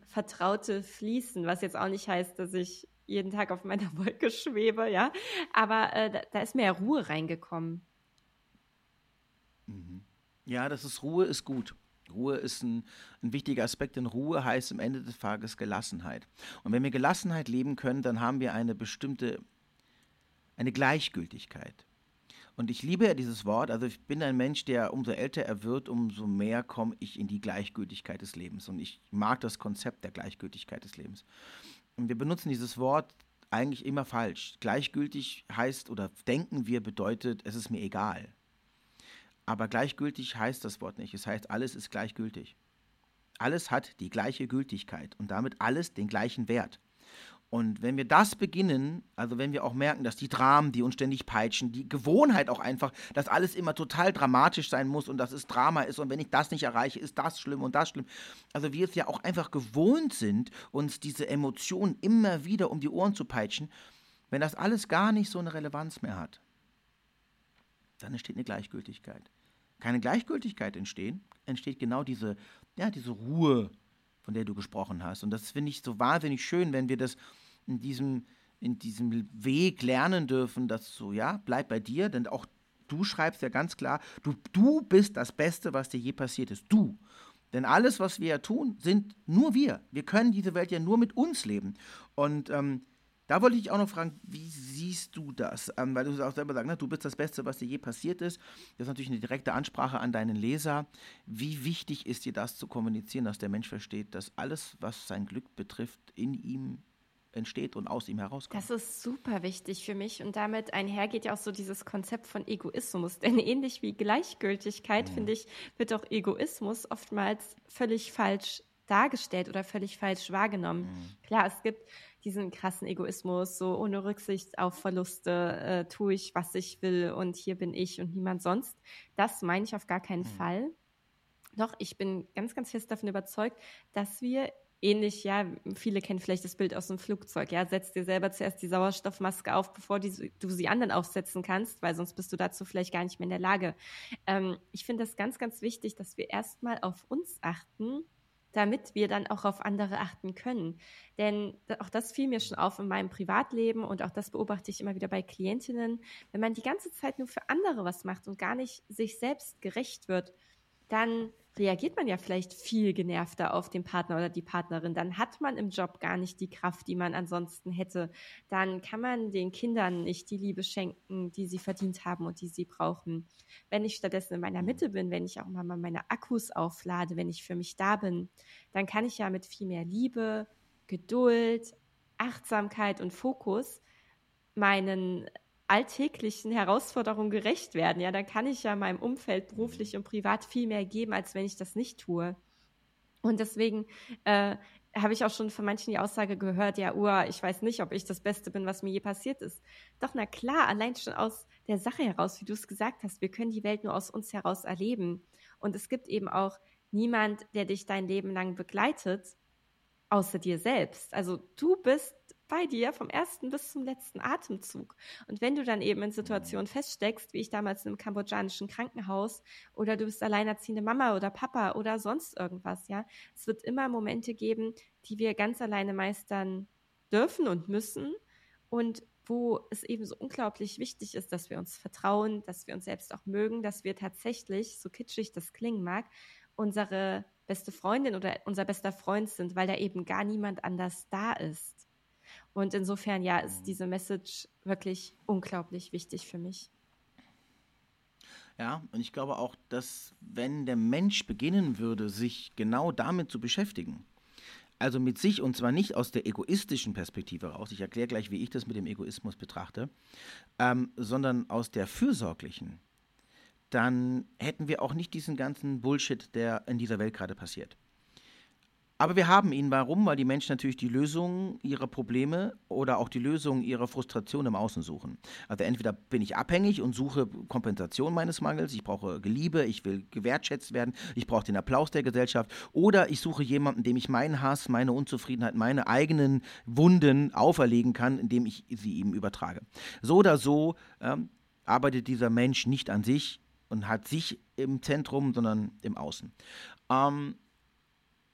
vertraute Fließen, was jetzt auch nicht heißt, dass ich jeden Tag auf meiner Wolke schwebe, ja. Aber äh, da, da, ist mehr Ruhe reingekommen. Mhm. Ja, das ist Ruhe ist gut. Ruhe ist ein, ein, wichtiger Aspekt, denn Ruhe heißt am Ende des Tages Gelassenheit. Und wenn wir Gelassenheit leben können, dann haben wir eine bestimmte, eine Gleichgültigkeit. Und ich liebe ja dieses Wort, also ich bin ein Mensch, der umso älter er wird, umso mehr komme ich in die Gleichgültigkeit des Lebens. Und ich mag das Konzept der Gleichgültigkeit des Lebens. Wir benutzen dieses Wort eigentlich immer falsch. Gleichgültig heißt oder denken wir bedeutet, es ist mir egal. Aber gleichgültig heißt das Wort nicht. Es heißt, alles ist gleichgültig. Alles hat die gleiche Gültigkeit und damit alles den gleichen Wert. Und wenn wir das beginnen, also wenn wir auch merken, dass die Dramen, die uns ständig peitschen, die Gewohnheit auch einfach, dass alles immer total dramatisch sein muss und dass es Drama ist und wenn ich das nicht erreiche, ist das schlimm und das schlimm. Also wir es ja auch einfach gewohnt sind, uns diese Emotionen immer wieder um die Ohren zu peitschen, wenn das alles gar nicht so eine Relevanz mehr hat, dann entsteht eine Gleichgültigkeit. Keine Gleichgültigkeit entstehen, entsteht genau diese, ja, diese Ruhe, von der du gesprochen hast. Und das finde ich so wahnsinnig schön, wenn wir das in diesem, in diesem Weg lernen dürfen, dass so, ja, bleib bei dir, denn auch du schreibst ja ganz klar, du, du bist das Beste, was dir je passiert ist. Du. Denn alles, was wir ja tun, sind nur wir. Wir können diese Welt ja nur mit uns leben. Und ähm, da wollte ich auch noch fragen, wie siehst du das? Ähm, weil du auch selber sagst, ne, du bist das Beste, was dir je passiert ist. Das ist natürlich eine direkte Ansprache an deinen Leser. Wie wichtig ist dir das zu kommunizieren, dass der Mensch versteht, dass alles, was sein Glück betrifft, in ihm entsteht und aus ihm herauskommt. Das ist super wichtig für mich und damit einhergeht ja auch so dieses Konzept von Egoismus. Denn ähnlich wie Gleichgültigkeit, mhm. finde ich, wird auch Egoismus oftmals völlig falsch dargestellt oder völlig falsch wahrgenommen. Mhm. Klar, es gibt diesen krassen Egoismus, so ohne Rücksicht auf Verluste äh, tue ich, was ich will und hier bin ich und niemand sonst. Das meine ich auf gar keinen mhm. Fall. Doch, ich bin ganz, ganz fest davon überzeugt, dass wir ähnlich, ja, viele kennen vielleicht das Bild aus dem Flugzeug, ja, setz dir selber zuerst die Sauerstoffmaske auf, bevor die, du sie anderen aufsetzen kannst, weil sonst bist du dazu vielleicht gar nicht mehr in der Lage. Ähm, ich finde das ganz, ganz wichtig, dass wir erstmal auf uns achten, damit wir dann auch auf andere achten können. Denn auch das fiel mir schon auf in meinem Privatleben und auch das beobachte ich immer wieder bei Klientinnen. Wenn man die ganze Zeit nur für andere was macht und gar nicht sich selbst gerecht wird, dann reagiert man ja vielleicht viel genervter auf den Partner oder die Partnerin. Dann hat man im Job gar nicht die Kraft, die man ansonsten hätte. Dann kann man den Kindern nicht die Liebe schenken, die sie verdient haben und die sie brauchen. Wenn ich stattdessen in meiner Mitte bin, wenn ich auch mal meine Akkus auflade, wenn ich für mich da bin, dann kann ich ja mit viel mehr Liebe, Geduld, Achtsamkeit und Fokus meinen alltäglichen Herausforderungen gerecht werden, ja, dann kann ich ja meinem Umfeld beruflich und privat viel mehr geben, als wenn ich das nicht tue. Und deswegen äh, habe ich auch schon von manchen die Aussage gehört, ja, Ua, ich weiß nicht, ob ich das Beste bin, was mir je passiert ist. Doch, na klar, allein schon aus der Sache heraus, wie du es gesagt hast, wir können die Welt nur aus uns heraus erleben. Und es gibt eben auch niemand, der dich dein Leben lang begleitet, außer dir selbst. Also du bist bei dir vom ersten bis zum letzten Atemzug. Und wenn du dann eben in Situationen feststeckst, wie ich damals im kambodschanischen Krankenhaus, oder du bist alleinerziehende Mama oder Papa oder sonst irgendwas, ja, es wird immer Momente geben, die wir ganz alleine meistern dürfen und müssen und wo es eben so unglaublich wichtig ist, dass wir uns vertrauen, dass wir uns selbst auch mögen, dass wir tatsächlich, so kitschig das klingen mag, unsere beste Freundin oder unser bester Freund sind, weil da eben gar niemand anders da ist. Und insofern, ja, ist diese Message wirklich unglaublich wichtig für mich. Ja, und ich glaube auch, dass wenn der Mensch beginnen würde, sich genau damit zu beschäftigen, also mit sich und zwar nicht aus der egoistischen Perspektive raus, ich erkläre gleich, wie ich das mit dem Egoismus betrachte, ähm, sondern aus der fürsorglichen, dann hätten wir auch nicht diesen ganzen Bullshit, der in dieser Welt gerade passiert. Aber wir haben ihn. Warum? Weil die Menschen natürlich die Lösung ihrer Probleme oder auch die Lösung ihrer Frustration im Außen suchen. Also entweder bin ich abhängig und suche Kompensation meines Mangels, ich brauche Geliebe, ich will gewertschätzt werden, ich brauche den Applaus der Gesellschaft, oder ich suche jemanden, dem ich meinen Hass, meine Unzufriedenheit, meine eigenen Wunden auferlegen kann, indem ich sie ihm übertrage. So oder so ähm, arbeitet dieser Mensch nicht an sich und hat sich im Zentrum, sondern im Außen. Ähm,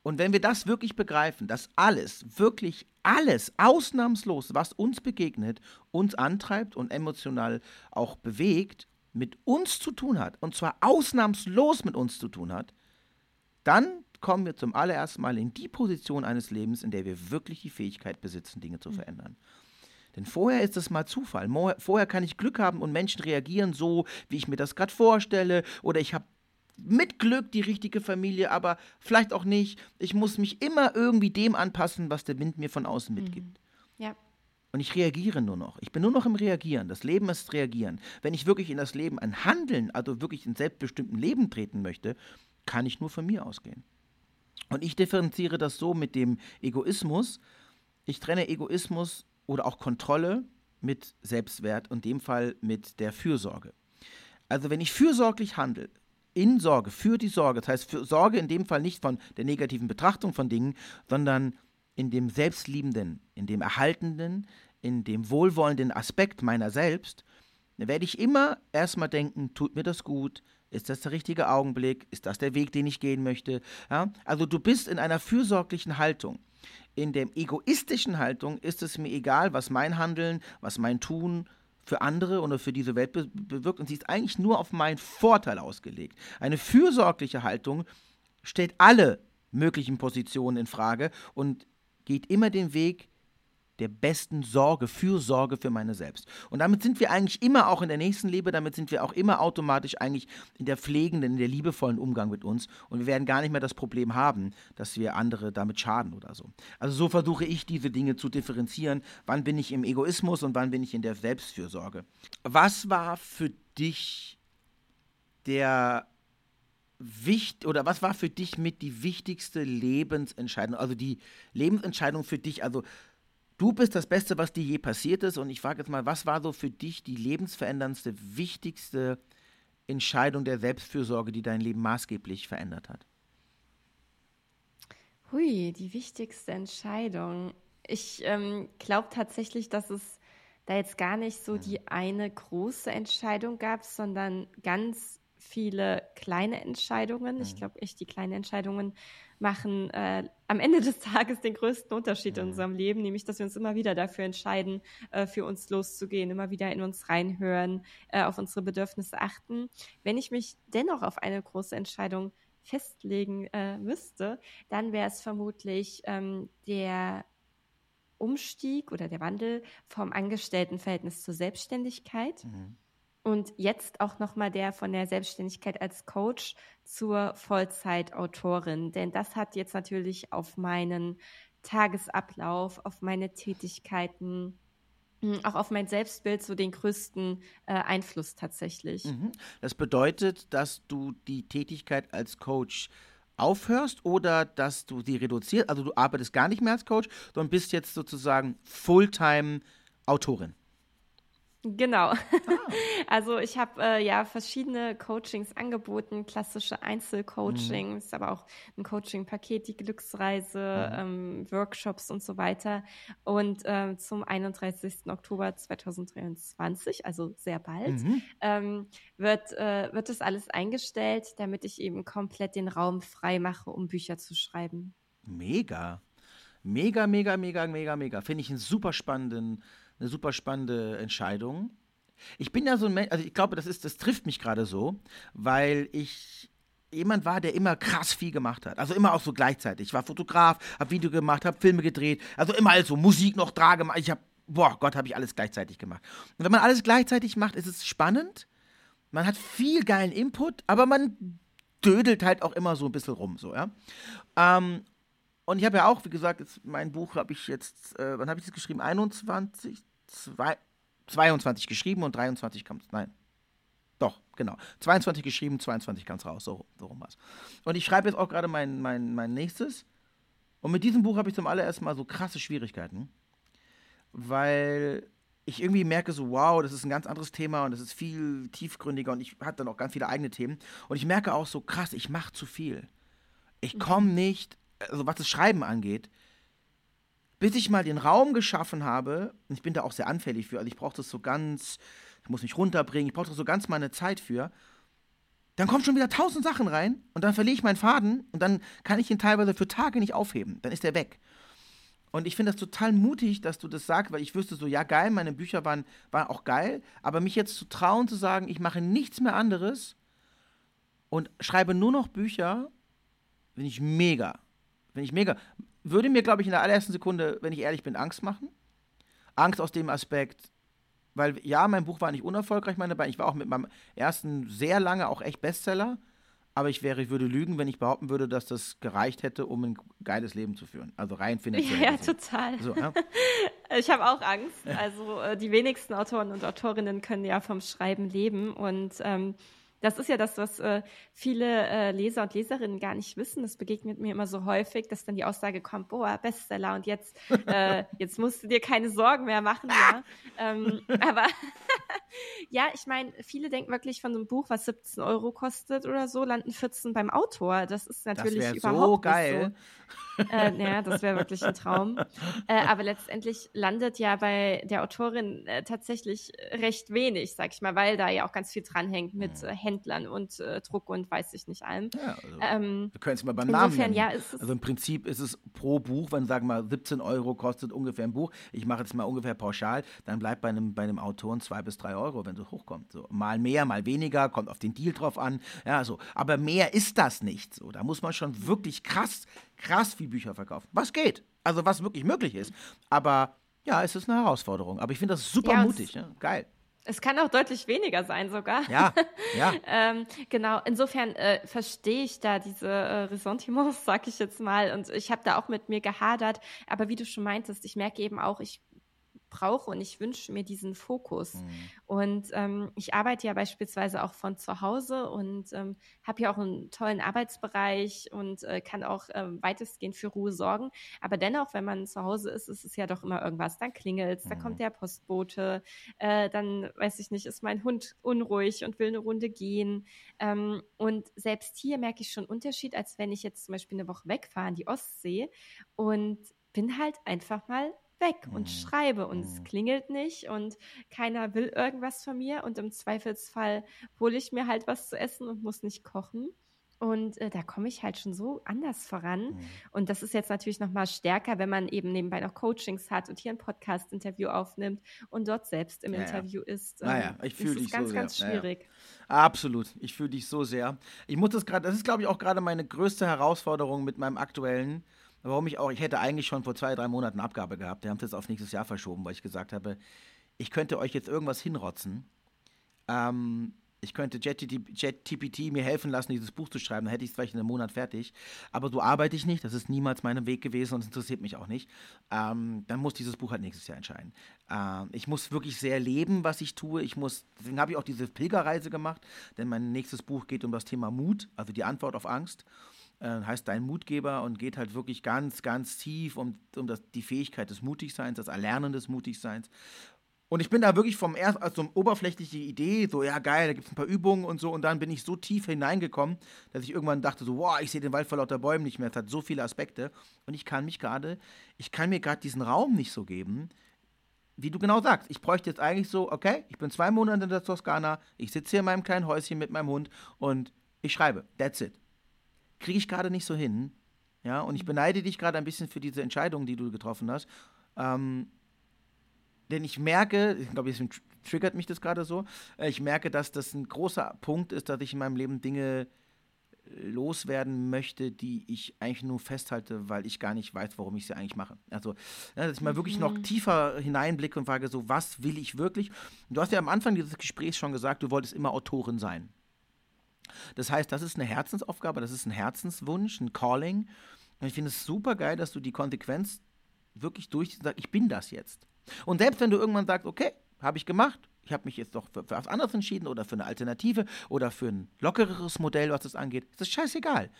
und wenn wir das wirklich begreifen, dass alles, wirklich alles, ausnahmslos, was uns begegnet, uns antreibt und emotional auch bewegt, mit uns zu tun hat, und zwar ausnahmslos mit uns zu tun hat, dann kommen wir zum allerersten Mal in die Position eines Lebens, in der wir wirklich die Fähigkeit besitzen, Dinge zu mhm. verändern. Denn vorher ist es mal Zufall. Vorher kann ich Glück haben und Menschen reagieren so, wie ich mir das gerade vorstelle. Oder ich habe mit Glück die richtige Familie, aber vielleicht auch nicht. Ich muss mich immer irgendwie dem anpassen, was der Wind mir von außen mitgibt. Mhm. Ja. Und ich reagiere nur noch. Ich bin nur noch im Reagieren. Das Leben ist Reagieren. Wenn ich wirklich in das Leben ein Handeln, also wirklich in selbstbestimmten Leben treten möchte, kann ich nur von mir ausgehen. Und ich differenziere das so mit dem Egoismus. Ich trenne Egoismus oder auch Kontrolle mit Selbstwert und dem Fall mit der Fürsorge. Also wenn ich fürsorglich handle, in Sorge, für die Sorge. Das heißt, für Sorge in dem Fall nicht von der negativen Betrachtung von Dingen, sondern in dem selbstliebenden, in dem erhaltenden, in dem wohlwollenden Aspekt meiner selbst, dann werde ich immer erstmal denken, tut mir das gut, ist das der richtige Augenblick, ist das der Weg, den ich gehen möchte. Ja? Also du bist in einer fürsorglichen Haltung. In der egoistischen Haltung ist es mir egal, was mein Handeln, was mein Tun, für andere oder für diese Welt be bewirkt und sie ist eigentlich nur auf meinen Vorteil ausgelegt. Eine fürsorgliche Haltung stellt alle möglichen Positionen in Frage und geht immer den Weg der besten Sorge, Fürsorge für meine selbst. Und damit sind wir eigentlich immer auch in der nächsten Liebe, damit sind wir auch immer automatisch eigentlich in der pflegenden, in der liebevollen Umgang mit uns. Und wir werden gar nicht mehr das Problem haben, dass wir andere damit schaden oder so. Also so versuche ich diese Dinge zu differenzieren. Wann bin ich im Egoismus und wann bin ich in der Selbstfürsorge? Was war für dich der Wicht oder was war für dich mit die wichtigste Lebensentscheidung, also die Lebensentscheidung für dich, also Du bist das Beste, was dir je passiert ist. Und ich frage jetzt mal, was war so für dich die lebensveränderndste, wichtigste Entscheidung der Selbstfürsorge, die dein Leben maßgeblich verändert hat? Hui, die wichtigste Entscheidung. Ich ähm, glaube tatsächlich, dass es da jetzt gar nicht so die eine große Entscheidung gab, sondern ganz viele kleine Entscheidungen. Ich glaube, echt die kleinen Entscheidungen machen äh, am Ende des Tages den größten Unterschied in unserem Leben, nämlich dass wir uns immer wieder dafür entscheiden, äh, für uns loszugehen, immer wieder in uns reinhören, äh, auf unsere Bedürfnisse achten. Wenn ich mich dennoch auf eine große Entscheidung festlegen äh, müsste, dann wäre es vermutlich ähm, der Umstieg oder der Wandel vom Angestelltenverhältnis zur Selbstständigkeit. Mhm. Und jetzt auch nochmal der von der Selbstständigkeit als Coach zur Vollzeitautorin. Denn das hat jetzt natürlich auf meinen Tagesablauf, auf meine Tätigkeiten, hm, auch auf mein Selbstbild so den größten äh, Einfluss tatsächlich. Mhm. Das bedeutet, dass du die Tätigkeit als Coach aufhörst oder dass du sie reduzierst. Also du arbeitest gar nicht mehr als Coach, sondern bist jetzt sozusagen Fulltime Autorin. Genau. Ah. Also ich habe äh, ja verschiedene Coachings angeboten, klassische Einzelcoachings, mhm. aber auch ein Coaching-Paket, die Glücksreise, mhm. ähm, Workshops und so weiter. Und ähm, zum 31. Oktober 2023, also sehr bald, mhm. ähm, wird, äh, wird das alles eingestellt, damit ich eben komplett den Raum frei mache, um Bücher zu schreiben. Mega. Mega, mega, mega, mega, mega. Finde ich einen super spannenden eine super spannende Entscheidung. Ich bin ja so ein Mensch, also ich glaube, das ist, das trifft mich gerade so, weil ich jemand war, der immer krass viel gemacht hat. Also immer auch so gleichzeitig. Ich war Fotograf, habe Video gemacht, habe Filme gedreht, also immer also Musik noch da gemacht. Ich habe, boah Gott, habe ich alles gleichzeitig gemacht. Und wenn man alles gleichzeitig macht, ist es spannend. Man hat viel geilen Input, aber man dödelt halt auch immer so ein bisschen rum, so, ja. Ähm, und ich habe ja auch, wie gesagt, jetzt, mein Buch habe ich jetzt, äh, wann habe ich das geschrieben? 21, zwei, 22 geschrieben und 23 kam es, nein. Doch, genau. 22 geschrieben, 22 kam es raus, so, so rum was. Und ich schreibe jetzt auch gerade mein, mein, mein nächstes. Und mit diesem Buch habe ich zum allerersten Mal so krasse Schwierigkeiten, weil ich irgendwie merke so, wow, das ist ein ganz anderes Thema und es ist viel tiefgründiger und ich hatte dann auch ganz viele eigene Themen. Und ich merke auch so, krass, ich mache zu viel. Ich komme mhm. nicht also was das Schreiben angeht, bis ich mal den Raum geschaffen habe, und ich bin da auch sehr anfällig für, also ich brauche das so ganz, ich muss mich runterbringen, ich brauche da so ganz meine Zeit für, dann kommen schon wieder tausend Sachen rein und dann verliere ich meinen Faden und dann kann ich ihn teilweise für Tage nicht aufheben. Dann ist er weg. Und ich finde das total mutig, dass du das sagst, weil ich wüsste so, ja geil, meine Bücher waren, waren auch geil, aber mich jetzt zu trauen, zu sagen, ich mache nichts mehr anderes und schreibe nur noch Bücher, finde ich mega. Finde ich mega. Würde mir, glaube ich, in der allerersten Sekunde, wenn ich ehrlich bin, Angst machen. Angst aus dem Aspekt, weil ja, mein Buch war nicht unerfolgreich, meine Beine. Ich war auch mit meinem ersten sehr lange auch echt Bestseller. Aber ich wäre, ich würde lügen, wenn ich behaupten würde, dass das gereicht hätte, um ein geiles Leben zu führen. Also rein finanziell. Ja, ja total. So, ja? ich habe auch Angst. Also äh, die wenigsten Autoren und Autorinnen können ja vom Schreiben leben. Und ähm, das ist ja das, was äh, viele äh, Leser und Leserinnen gar nicht wissen. Das begegnet mir immer so häufig, dass dann die Aussage kommt, boah, Bestseller und jetzt, äh, jetzt musst du dir keine Sorgen mehr machen. Ja. ähm, aber ja, ich meine, viele denken wirklich von einem Buch, was 17 Euro kostet oder so, landen 14 beim Autor. Das ist natürlich das überhaupt so geil. Nicht so. Äh, naja, das wäre wirklich ein Traum. Äh, aber letztendlich landet ja bei der Autorin äh, tatsächlich recht wenig, sag ich mal, weil da ja auch ganz viel dranhängt mit äh, Händlern und äh, Druck und weiß ich nicht allem. Ja, also, ähm, wir können es mal beim Namen nennen. Ja, also im Prinzip ist es pro Buch, wenn sagen wir mal 17 Euro kostet ungefähr ein Buch, ich mache jetzt mal ungefähr pauschal, dann bleibt bei einem, bei einem Autoren zwei bis drei Euro, wenn es hochkommt. So, mal mehr, mal weniger, kommt auf den Deal drauf an. Ja, so. Aber mehr ist das nicht. So, da muss man schon wirklich krass krass viel Bücher verkaufen. Was geht? Also was wirklich möglich ist. Aber ja, es ist eine Herausforderung. Aber ich finde das super ja, mutig. Ne? Geil. Es kann auch deutlich weniger sein sogar. Ja, ja. ähm, genau, insofern äh, verstehe ich da diese äh, Ressentiments, sag ich jetzt mal. Und ich habe da auch mit mir gehadert. Aber wie du schon meintest, ich merke eben auch, ich brauche und ich wünsche mir diesen Fokus. Mhm. Und ähm, ich arbeite ja beispielsweise auch von zu Hause und ähm, habe ja auch einen tollen Arbeitsbereich und äh, kann auch äh, weitestgehend für Ruhe sorgen. Aber dennoch, wenn man zu Hause ist, ist es ja doch immer irgendwas. Dann klingelt es, mhm. dann kommt der Postbote, äh, dann weiß ich nicht, ist mein Hund unruhig und will eine Runde gehen. Ähm, und selbst hier merke ich schon Unterschied, als wenn ich jetzt zum Beispiel eine Woche wegfahre an die Ostsee und bin halt einfach mal weg und mhm. schreibe und es mhm. klingelt nicht und keiner will irgendwas von mir und im Zweifelsfall hole ich mir halt was zu essen und muss nicht kochen. Und äh, da komme ich halt schon so anders voran. Mhm. Und das ist jetzt natürlich noch mal stärker, wenn man eben nebenbei noch Coachings hat und hier ein Podcast-Interview aufnimmt und dort selbst im ja, Interview ja. ist. Ähm, naja, ich fühle dich ganz, so ganz sehr. schwierig. Naja. Absolut, ich fühle dich so sehr. Ich muss das gerade, das ist glaube ich auch gerade meine größte Herausforderung mit meinem aktuellen Warum ich auch, ich hätte eigentlich schon vor zwei, drei Monaten Abgabe gehabt. Wir haben es jetzt auf nächstes Jahr verschoben, weil ich gesagt habe, ich könnte euch jetzt irgendwas hinrotzen. Ähm, ich könnte JetTPT mir helfen lassen, dieses Buch zu schreiben, dann hätte ich es vielleicht in einem Monat fertig. Aber so arbeite ich nicht, das ist niemals mein Weg gewesen und es interessiert mich auch nicht. Ähm, dann muss dieses Buch halt nächstes Jahr entscheiden. Ähm, ich muss wirklich sehr leben, was ich tue. Ich muss, deswegen habe ich auch diese Pilgerreise gemacht, denn mein nächstes Buch geht um das Thema Mut, also die Antwort auf Angst äh, heißt Dein Mutgeber und geht halt wirklich ganz, ganz tief um, um das, die Fähigkeit des Mutigseins, das Erlernen des Mutigseins. Und ich bin da wirklich vom ersten, also eine oberflächliche Idee, so, ja geil, da gibt es ein paar Übungen und so. Und dann bin ich so tief hineingekommen, dass ich irgendwann dachte, so, wow, ich sehe den Wald vor lauter Bäumen nicht mehr. Es hat so viele Aspekte. Und ich kann mich gerade, ich kann mir gerade diesen Raum nicht so geben, wie du genau sagst. Ich bräuchte jetzt eigentlich so, okay, ich bin zwei Monate in der Toskana, ich sitze hier in meinem kleinen Häuschen mit meinem Hund und ich schreibe. That's it kriege ich gerade nicht so hin. Ja, und ich mhm. beneide dich gerade ein bisschen für diese Entscheidung, die du getroffen hast. Ähm, denn ich merke, ich glaube, jetzt triggert mich das gerade so, äh, ich merke, dass das ein großer Punkt ist, dass ich in meinem Leben Dinge äh, loswerden möchte, die ich eigentlich nur festhalte, weil ich gar nicht weiß, warum ich sie eigentlich mache. Also, dass ich mal mhm. wirklich noch mhm. tiefer hineinblicke und frage, so, was will ich wirklich? du hast ja am Anfang dieses Gesprächs schon gesagt, du wolltest immer Autorin sein. Das heißt, das ist eine Herzensaufgabe, das ist ein Herzenswunsch, ein Calling. Und ich finde es super geil, dass du die Konsequenz wirklich durch sagst, ich bin das jetzt. Und selbst wenn du irgendwann sagst, okay, habe ich gemacht, ich habe mich jetzt doch für, für was anderes entschieden oder für eine Alternative oder für ein lockereres Modell, was das angeht, ist das scheißegal.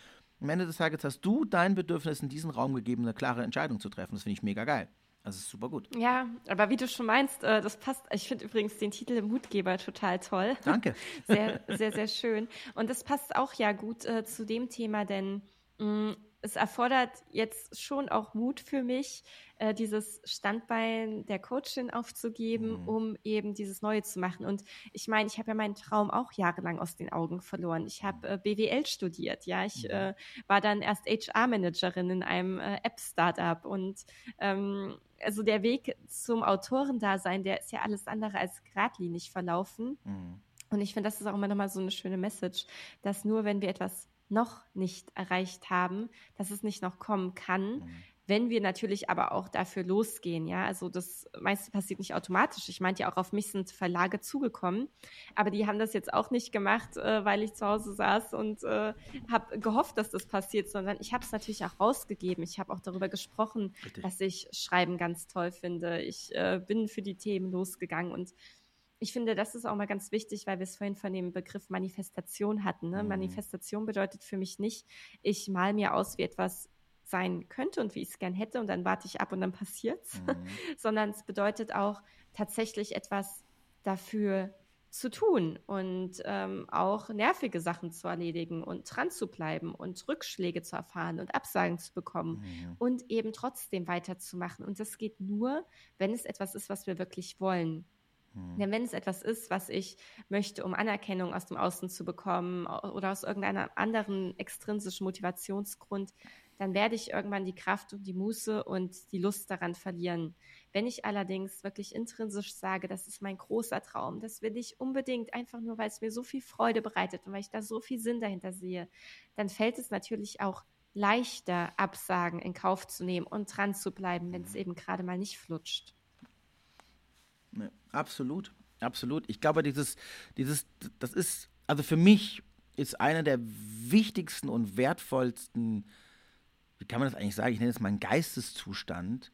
Am Ende des Tages hast du dein Bedürfnis in diesen Raum gegeben, eine klare Entscheidung zu treffen. Das finde ich mega geil. Das ist super gut. Ja, aber wie du schon meinst, äh, das passt. Ich finde übrigens den Titel Mutgeber total toll. Danke. Sehr, sehr, sehr schön. Und das passt auch ja gut äh, zu dem Thema, denn mh, mm, es erfordert jetzt schon auch Mut für mich, äh, dieses Standbein der Coachin aufzugeben, mhm. um eben dieses Neue zu machen. Und ich meine, ich habe ja meinen Traum auch jahrelang aus den Augen verloren. Ich habe äh, BWL studiert, ja. Ich mhm. äh, war dann erst HR-Managerin in einem App-Startup und ähm, also der Weg zum Autorendasein, der ist ja alles andere als geradlinig verlaufen. Mhm. Und ich finde, das ist auch immer nochmal so eine schöne Message, dass nur wenn wir etwas noch nicht erreicht haben, dass es nicht noch kommen kann, mhm wenn wir natürlich aber auch dafür losgehen, ja, also das meiste passiert nicht automatisch. Ich meinte ja auch, auf mich sind Verlage zugekommen, aber die haben das jetzt auch nicht gemacht, äh, weil ich zu Hause saß und äh, habe gehofft, dass das passiert, sondern ich habe es natürlich auch rausgegeben. Ich habe auch darüber gesprochen, Richtig. dass ich Schreiben ganz toll finde. Ich äh, bin für die Themen losgegangen und ich finde, das ist auch mal ganz wichtig, weil wir es vorhin von dem Begriff Manifestation hatten. Ne? Mhm. Manifestation bedeutet für mich nicht, ich mal mir aus, wie etwas sein könnte und wie ich es gern hätte und dann warte ich ab und dann passiert's, mhm. sondern es bedeutet auch tatsächlich etwas dafür zu tun und ähm, auch nervige Sachen zu erledigen und dran zu bleiben und Rückschläge zu erfahren und Absagen zu bekommen mhm. und eben trotzdem weiterzumachen. Und das geht nur, wenn es etwas ist, was wir wirklich wollen. Mhm. Denn wenn es etwas ist, was ich möchte, um Anerkennung aus dem Außen zu bekommen oder aus irgendeinem anderen extrinsischen Motivationsgrund, dann werde ich irgendwann die Kraft und die Muße und die Lust daran verlieren. Wenn ich allerdings wirklich intrinsisch sage, das ist mein großer Traum, das will ich unbedingt, einfach nur, weil es mir so viel Freude bereitet und weil ich da so viel Sinn dahinter sehe, dann fällt es natürlich auch leichter, Absagen in Kauf zu nehmen und dran zu bleiben, wenn es mhm. eben gerade mal nicht flutscht. Ja, absolut, absolut. Ich glaube, dieses, dieses, das ist, also für mich ist einer der wichtigsten und wertvollsten wie kann man das eigentlich sagen? Ich nenne es mal einen Geisteszustand.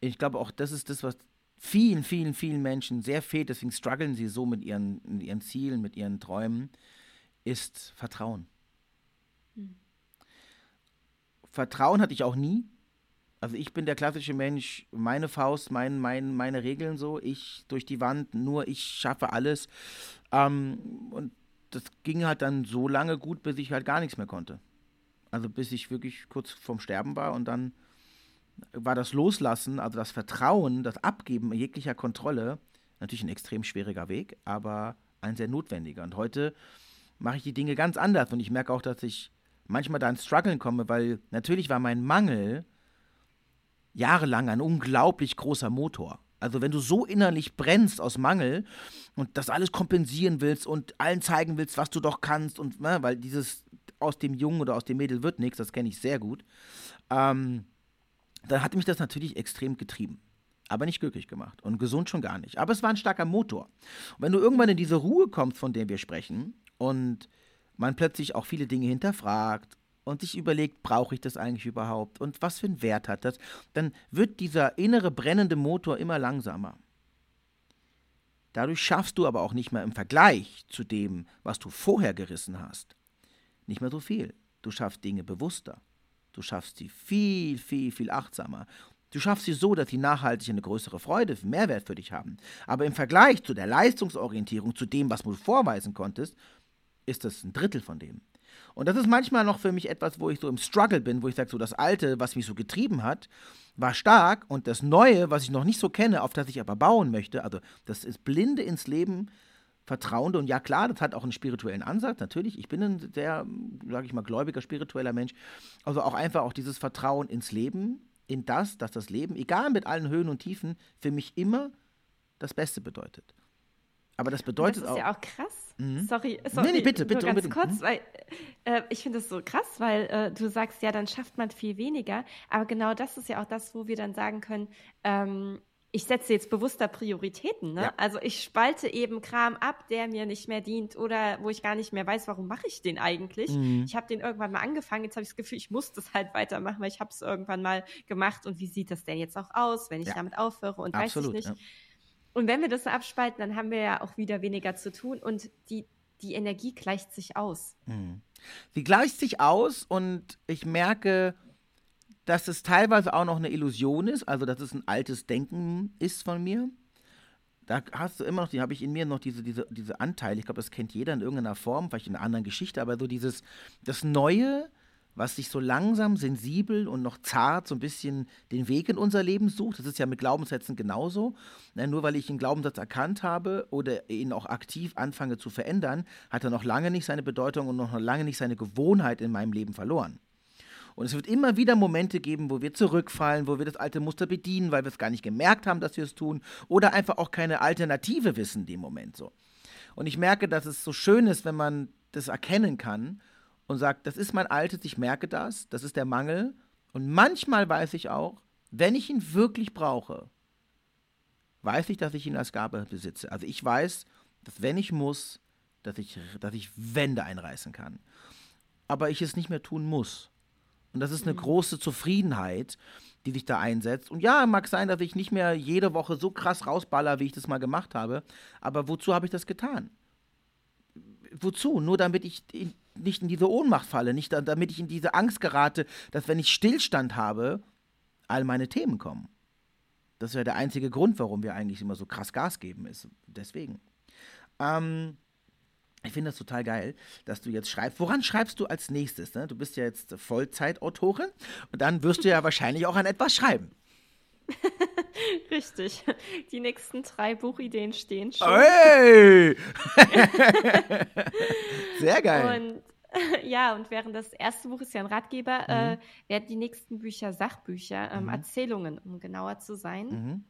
Ich glaube auch, das ist das, was vielen, vielen, vielen Menschen sehr fehlt, deswegen strugglen sie so mit ihren, mit ihren Zielen, mit ihren Träumen, ist Vertrauen. Hm. Vertrauen hatte ich auch nie. Also ich bin der klassische Mensch, meine Faust, mein, mein, meine Regeln so, ich durch die Wand, nur ich schaffe alles. Ähm, und das ging halt dann so lange gut, bis ich halt gar nichts mehr konnte. Also bis ich wirklich kurz vorm Sterben war und dann war das Loslassen, also das Vertrauen, das Abgeben jeglicher Kontrolle natürlich ein extrem schwieriger Weg, aber ein sehr notwendiger. Und heute mache ich die Dinge ganz anders und ich merke auch, dass ich manchmal da ins Struggeln komme, weil natürlich war mein Mangel jahrelang ein unglaublich großer Motor. Also wenn du so innerlich brennst aus Mangel und das alles kompensieren willst und allen zeigen willst, was du doch kannst und ne, weil dieses aus dem Jungen oder aus dem Mädel wird nichts, das kenne ich sehr gut, ähm, dann hat mich das natürlich extrem getrieben. Aber nicht glücklich gemacht und gesund schon gar nicht. Aber es war ein starker Motor. Und wenn du irgendwann in diese Ruhe kommst, von der wir sprechen, und man plötzlich auch viele Dinge hinterfragt und sich überlegt, brauche ich das eigentlich überhaupt und was für einen Wert hat das, dann wird dieser innere brennende Motor immer langsamer. Dadurch schaffst du aber auch nicht mehr im Vergleich zu dem, was du vorher gerissen hast, nicht mehr so viel. Du schaffst Dinge bewusster. Du schaffst sie viel, viel, viel achtsamer. Du schaffst sie so, dass sie nachhaltig eine größere Freude, Mehrwert für dich haben. Aber im Vergleich zu der Leistungsorientierung, zu dem, was du vorweisen konntest, ist das ein Drittel von dem. Und das ist manchmal noch für mich etwas, wo ich so im Struggle bin, wo ich sage, so das Alte, was mich so getrieben hat, war stark und das Neue, was ich noch nicht so kenne, auf das ich aber bauen möchte, also das ist blinde ins Leben vertrauende und ja klar, das hat auch einen spirituellen Ansatz, natürlich. Ich bin ein sehr, sage ich mal, gläubiger, spiritueller Mensch. Also auch einfach auch dieses Vertrauen ins Leben, in das, dass das Leben, egal mit allen Höhen und Tiefen, für mich immer das Beste bedeutet. Aber das bedeutet auch. Das ist auch, ja auch krass. Mhm. Sorry, sorry. Nee, nee, bitte, bitte. Nur ganz unbedingt. kurz, mhm. weil äh, ich finde das so krass, weil äh, du sagst, ja, dann schafft man viel weniger. Aber genau das ist ja auch das, wo wir dann sagen können, ähm, ich setze jetzt bewusster Prioritäten. Ne? Ja. Also ich spalte eben Kram ab, der mir nicht mehr dient oder wo ich gar nicht mehr weiß, warum mache ich den eigentlich. Mhm. Ich habe den irgendwann mal angefangen, jetzt habe ich das Gefühl, ich muss das halt weitermachen, weil ich habe es irgendwann mal gemacht und wie sieht das denn jetzt auch aus, wenn ich ja. damit aufhöre und Absolut, weiß ich nicht. Ja. Und wenn wir das so abspalten, dann haben wir ja auch wieder weniger zu tun und die, die Energie gleicht sich aus. Mhm. Sie gleicht sich aus und ich merke, dass es teilweise auch noch eine Illusion ist, also dass es ein altes Denken ist von mir. Da hast du immer noch, die habe ich in mir noch diese, diese, diese Anteile, ich glaube, das kennt jeder in irgendeiner Form, vielleicht in einer anderen Geschichte, aber so dieses, das Neue, was sich so langsam, sensibel und noch zart so ein bisschen den Weg in unser Leben sucht. Das ist ja mit Glaubenssätzen genauso. Ja, nur weil ich einen Glaubenssatz erkannt habe oder ihn auch aktiv anfange zu verändern, hat er noch lange nicht seine Bedeutung und noch lange nicht seine Gewohnheit in meinem Leben verloren. Und es wird immer wieder Momente geben, wo wir zurückfallen, wo wir das alte Muster bedienen, weil wir es gar nicht gemerkt haben, dass wir es tun, oder einfach auch keine Alternative wissen dem Moment so. Und ich merke, dass es so schön ist, wenn man das erkennen kann und sagt, das ist mein altes, ich merke das, das ist der Mangel. Und manchmal weiß ich auch, wenn ich ihn wirklich brauche, weiß ich, dass ich ihn als Gabe besitze. Also ich weiß, dass wenn ich muss, dass ich, dass ich Wände einreißen kann. Aber ich es nicht mehr tun muss. Und das ist eine mhm. große Zufriedenheit, die sich da einsetzt. Und ja, mag sein, dass ich nicht mehr jede Woche so krass rausballer, wie ich das mal gemacht habe. Aber wozu habe ich das getan? Wozu? Nur damit ich in, nicht in diese Ohnmacht falle, nicht damit ich in diese Angst gerate, dass wenn ich Stillstand habe, all meine Themen kommen. Das ist ja der einzige Grund, warum wir eigentlich immer so krass Gas geben, ist deswegen. Ähm, ich finde das total geil, dass du jetzt schreibst. Woran schreibst du als nächstes? Ne? Du bist ja jetzt Vollzeitautorin und dann wirst du ja wahrscheinlich auch an etwas schreiben. Richtig. Die nächsten drei Buchideen stehen schon. Hey! Sehr geil. Und ja, und während das erste Buch ist ja ein Ratgeber, äh, mhm. äh, werden die nächsten Bücher Sachbücher, ähm, mhm. Erzählungen, um genauer zu sein. Mhm.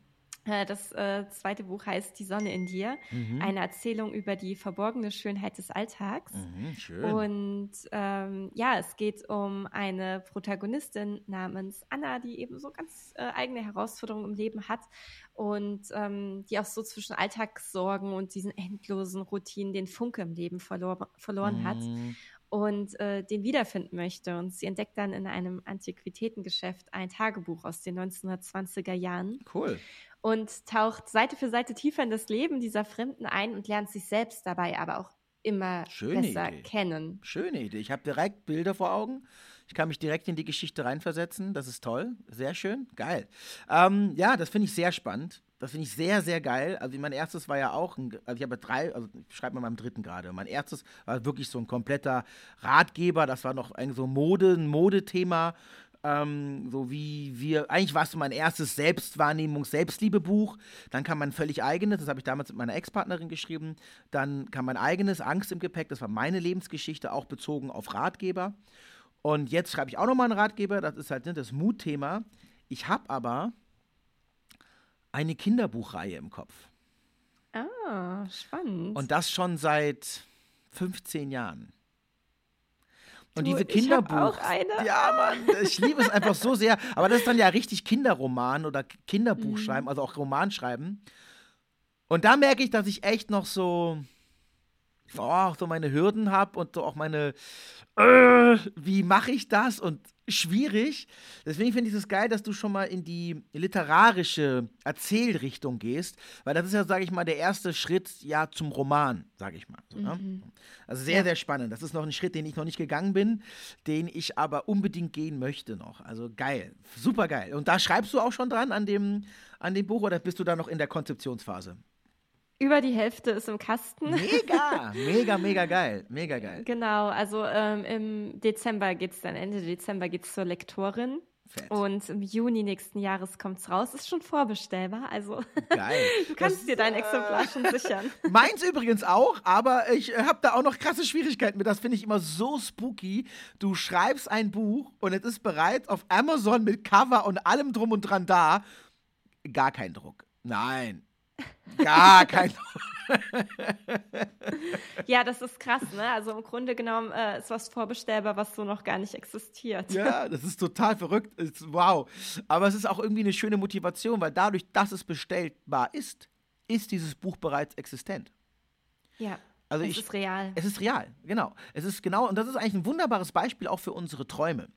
Äh, das äh, zweite Buch heißt Die Sonne in dir, mhm. eine Erzählung über die verborgene Schönheit des Alltags. Mhm, schön. Und ähm, ja, es geht um eine Protagonistin namens Anna, die eben so ganz äh, eigene Herausforderungen im Leben hat und ähm, die auch so zwischen Alltagssorgen und diesen endlosen Routinen den Funke im Leben verlor verloren mhm. hat und äh, den wiederfinden möchte. Und sie entdeckt dann in einem Antiquitätengeschäft ein Tagebuch aus den 1920er Jahren. Cool. Und taucht Seite für Seite tiefer in das Leben dieser Fremden ein und lernt sich selbst dabei aber auch immer Schöne besser Idee. kennen. Schöne Idee. Ich habe direkt Bilder vor Augen. Ich kann mich direkt in die Geschichte reinversetzen. Das ist toll. Sehr schön. Geil. Ähm, ja, das finde ich sehr spannend. Das finde ich sehr, sehr geil. Also mein erstes war ja auch, ein, also ich habe drei, also ich schreibe mal meinem dritten gerade. Mein erstes war wirklich so ein kompletter Ratgeber. Das war noch ein so Mode, ein Modethema. Ähm, so wie wir, eigentlich war es so mein erstes Selbstwahrnehmungs-, Selbstliebebuch. Dann kam mein völlig eigenes, das habe ich damals mit meiner Ex-Partnerin geschrieben. Dann kam mein eigenes Angst im Gepäck, das war meine Lebensgeschichte, auch bezogen auf Ratgeber. Und jetzt schreibe ich auch nochmal einen Ratgeber, das ist halt ne, das Mutthema. Ich habe aber eine Kinderbuchreihe im Kopf. Ah, spannend. Und das schon seit 15 Jahren. Und du, diese Kinderbuch. Ja, Mann, ich liebe es einfach so sehr. Aber das ist dann ja richtig Kinderroman oder Kinderbuch mhm. schreiben, also auch Roman schreiben. Und da merke ich, dass ich echt noch so, oh, so meine Hürden habe und so auch meine, äh, wie mache ich das? Und schwierig. Deswegen finde ich es geil, dass du schon mal in die literarische Erzählrichtung gehst, weil das ist ja, sage ich mal, der erste Schritt ja zum Roman, sage ich mal. So, ne? mhm. Also sehr, sehr spannend. Das ist noch ein Schritt, den ich noch nicht gegangen bin, den ich aber unbedingt gehen möchte noch. Also geil, super geil. Und da schreibst du auch schon dran an dem, an dem Buch oder bist du da noch in der Konzeptionsphase? Über die Hälfte ist im Kasten. Mega, mega, mega geil. Mega geil. Genau, also ähm, im Dezember geht es dann, Ende Dezember geht es zur Lektorin. Fett. Und im Juni nächsten Jahres kommt es raus. Ist schon vorbestellbar. Also Geil. du kannst das, dir dein Exemplar äh, schon sichern. Meins übrigens auch, aber ich äh, habe da auch noch krasse Schwierigkeiten mit. Das finde ich immer so spooky. Du schreibst ein Buch und es ist bereits auf Amazon mit Cover und allem drum und dran da. Gar kein Druck. Nein, Gar kein. ja, das ist krass, ne? Also im Grunde genommen äh, ist was vorbestellbar, was so noch gar nicht existiert. Ja, das ist total verrückt. wow. Aber es ist auch irgendwie eine schöne Motivation, weil dadurch, dass es bestellbar ist, ist dieses Buch bereits existent. Ja. Also es ich, ist real. Es ist real, genau. Es ist genau, und das ist eigentlich ein wunderbares Beispiel auch für unsere Träume.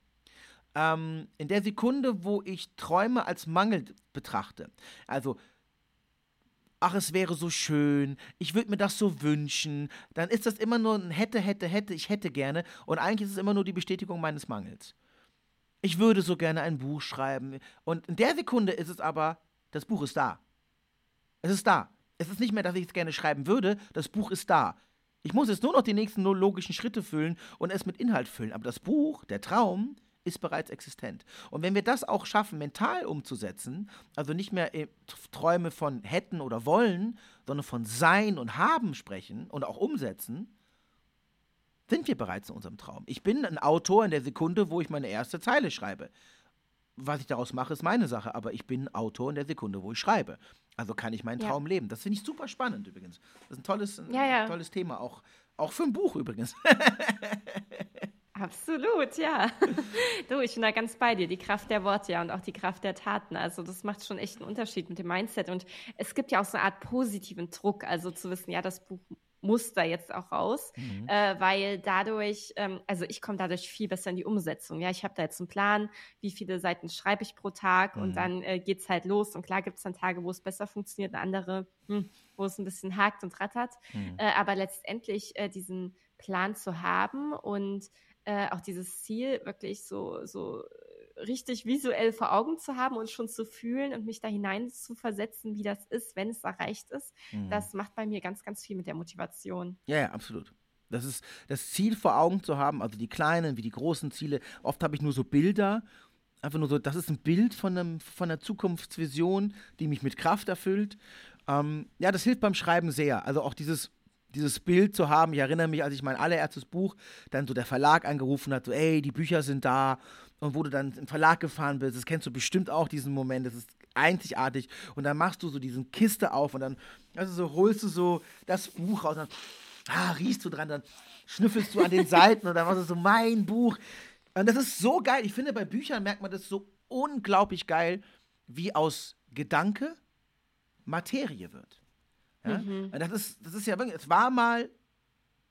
Ähm, in der Sekunde, wo ich Träume als Mangel betrachte, also ach, es wäre so schön, ich würde mir das so wünschen, dann ist das immer nur ein hätte, hätte, hätte, ich hätte gerne und eigentlich ist es immer nur die Bestätigung meines Mangels. Ich würde so gerne ein Buch schreiben und in der Sekunde ist es aber, das Buch ist da. Es ist da. Es ist nicht mehr, dass ich es gerne schreiben würde, das Buch ist da. Ich muss jetzt nur noch die nächsten logischen Schritte füllen und es mit Inhalt füllen. Aber das Buch, der Traum, ist bereits existent. Und wenn wir das auch schaffen, mental umzusetzen, also nicht mehr äh, Träume von hätten oder wollen, sondern von sein und haben sprechen und auch umsetzen, sind wir bereits in unserem Traum. Ich bin ein Autor in der Sekunde, wo ich meine erste Zeile schreibe. Was ich daraus mache, ist meine Sache, aber ich bin Autor in der Sekunde, wo ich schreibe. Also kann ich meinen ja. Traum leben. Das finde ich super spannend übrigens. Das ist ein tolles, ja, ja. tolles Thema, auch, auch für ein Buch übrigens. Absolut, ja. du, ich bin da ganz bei dir. Die Kraft der Worte ja und auch die Kraft der Taten. Also das macht schon echt einen Unterschied mit dem Mindset. Und es gibt ja auch so eine Art positiven Druck, also zu wissen, ja, das Buch muss da jetzt auch raus, mhm. äh, weil dadurch, ähm, also ich komme dadurch viel besser in die Umsetzung. Ja, ich habe da jetzt einen Plan, wie viele Seiten schreibe ich pro Tag mhm. und dann äh, geht es halt los. Und klar gibt es dann Tage, wo es besser funktioniert, und andere, hm, wo es ein bisschen hakt und rattert. Mhm. Äh, aber letztendlich äh, diesen Plan zu haben und äh, auch dieses Ziel wirklich so, so richtig visuell vor Augen zu haben und schon zu fühlen und mich da hinein zu versetzen, wie das ist, wenn es erreicht ist, mhm. das macht bei mir ganz, ganz viel mit der Motivation. Ja, ja, absolut. Das ist das Ziel vor Augen zu haben, also die kleinen wie die großen Ziele. Oft habe ich nur so Bilder, einfach nur so, das ist ein Bild von, einem, von einer Zukunftsvision, die mich mit Kraft erfüllt. Ähm, ja, das hilft beim Schreiben sehr. Also auch dieses dieses Bild zu haben. Ich erinnere mich, als ich mein allererstes Buch, dann so der Verlag angerufen hat, so, ey, die Bücher sind da. Und wo du dann im Verlag gefahren bist, das kennst du bestimmt auch, diesen Moment, das ist einzigartig. Und dann machst du so diesen Kiste auf und dann, also so holst du so das Buch raus und dann, ah, riechst du dran, dann schnüffelst du an den Seiten und dann machst du so mein Buch. Und das ist so geil. Ich finde, bei Büchern merkt man das so unglaublich geil, wie aus Gedanke Materie wird. Ja? Mhm. Das, ist, das ist ja wirklich, es war mal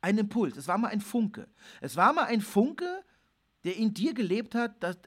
ein Impuls, es war mal ein Funke. Es war mal ein Funke, der in dir gelebt hat, dass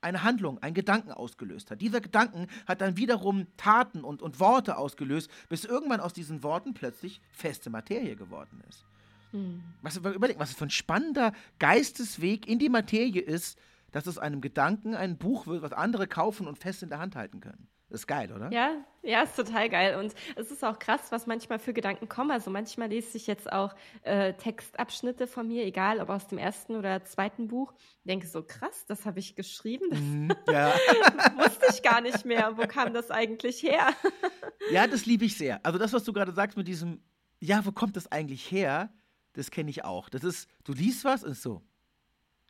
eine Handlung, einen Gedanken ausgelöst hat. Dieser Gedanken hat dann wiederum Taten und, und Worte ausgelöst, bis irgendwann aus diesen Worten plötzlich feste Materie geworden ist. Hm. Was, überleg, was für ein spannender Geistesweg in die Materie ist, dass aus einem Gedanken ein Buch wird, was andere kaufen und fest in der Hand halten können. Das ist geil, oder? Ja, ja, ist total geil. Und es ist auch krass, was manchmal für Gedanken kommen. Also manchmal lese ich jetzt auch äh, Textabschnitte von mir, egal ob aus dem ersten oder zweiten Buch. Denke so, krass, das habe ich geschrieben. Das mm, ja. wusste ich gar nicht mehr. Wo kam das eigentlich her? ja, das liebe ich sehr. Also das, was du gerade sagst mit diesem, ja, wo kommt das eigentlich her? Das kenne ich auch. Das ist, du liest was und so,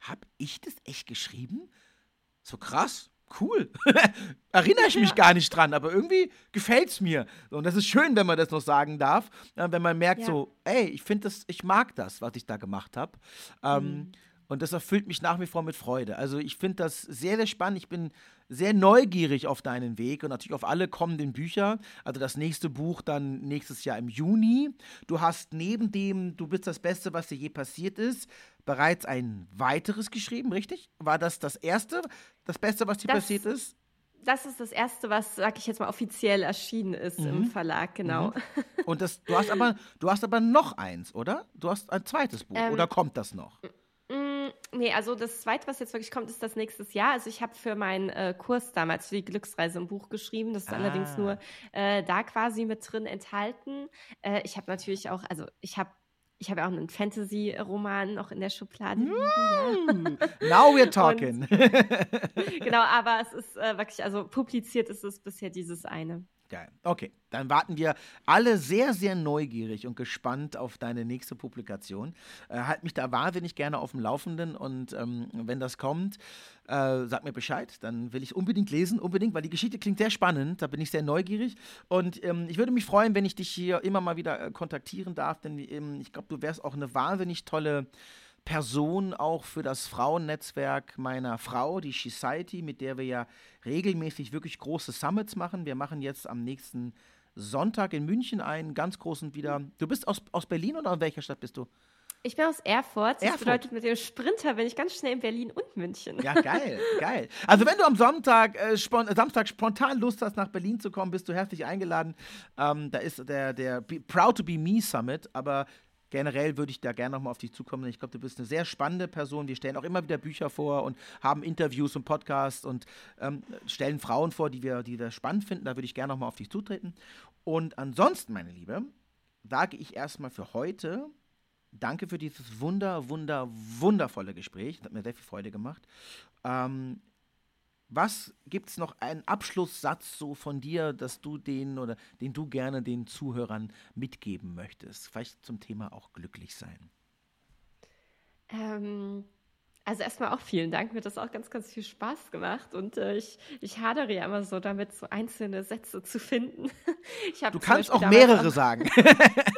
habe ich das echt geschrieben? So krass, cool. Erinnere ich mich ja. gar nicht dran, aber irgendwie gefällt es mir. Und das ist schön, wenn man das noch sagen darf. Wenn man merkt, ja. so, ey, ich finde das, ich mag das, was ich da gemacht habe. Ähm, mhm. Und das erfüllt mich nach wie vor mit Freude. Also ich finde das sehr, sehr spannend. Ich bin sehr neugierig auf deinen Weg und natürlich auf alle kommenden Bücher. Also das nächste Buch dann nächstes Jahr im Juni. Du hast neben dem Du bist das Beste, was dir je passiert ist, bereits ein weiteres geschrieben, richtig? War das das erste, das Beste, was dir das, passiert ist? Das ist das erste, was, sag ich jetzt mal, offiziell erschienen ist mhm. im Verlag, genau. Mhm. Und das, du hast aber, du hast aber noch eins, oder? Du hast ein zweites Buch, ähm, oder kommt das noch? Nee, also das zweite, was jetzt wirklich kommt, ist das nächstes Jahr. Also ich habe für meinen äh, Kurs damals für die Glücksreise ein Buch geschrieben. Das ist ah. allerdings nur äh, da quasi mit drin enthalten. Äh, ich habe natürlich auch, also ich habe ich habe auch einen Fantasy-Roman noch in der Schublade. Mm, ja. Now we're talking. Und, genau, aber es ist äh, wirklich, also publiziert ist es bisher dieses eine. Geil. Okay, dann warten wir alle sehr, sehr neugierig und gespannt auf deine nächste Publikation. Äh, halt mich da wahnsinnig gerne auf dem Laufenden und ähm, wenn das kommt, äh, sag mir Bescheid. Dann will ich unbedingt lesen, unbedingt, weil die Geschichte klingt sehr spannend. Da bin ich sehr neugierig und ähm, ich würde mich freuen, wenn ich dich hier immer mal wieder äh, kontaktieren darf, denn ähm, ich glaube, du wärst auch eine wahnsinnig tolle Person auch für das Frauennetzwerk meiner Frau, die Society, mit der wir ja regelmäßig wirklich große Summits machen. Wir machen jetzt am nächsten Sonntag in München einen ganz großen wieder. Du bist aus, aus Berlin oder aus welcher Stadt bist du? Ich bin aus Erfurt. Das bedeutet, mit dem Sprinter bin ich ganz schnell in Berlin und München. Ja, geil, geil. Also wenn du am Sonntag, äh, spon Samstag spontan Lust hast, nach Berlin zu kommen, bist du herzlich eingeladen. Ähm, da ist der, der Proud to be Me Summit, aber generell würde ich da gerne nochmal auf dich zukommen. Ich glaube, du bist eine sehr spannende Person. Wir stellen auch immer wieder Bücher vor und haben Interviews und Podcasts und ähm, stellen Frauen vor, die wir, die wir spannend finden. Da würde ich gerne nochmal auf dich zutreten. Und ansonsten, meine Liebe, sage ich erstmal für heute danke für dieses wunder, wunder, wundervolle Gespräch. Das hat mir sehr viel Freude gemacht. Ähm, was gibt es noch einen Abschlusssatz so von dir, dass du den oder den du gerne den Zuhörern mitgeben möchtest? Vielleicht zum Thema auch glücklich sein. Ähm, also erstmal auch vielen Dank, mir hat das auch ganz, ganz viel Spaß gemacht und äh, ich, ich hadere ja immer so damit, so einzelne Sätze zu finden. du kannst auch mehrere auch, sagen.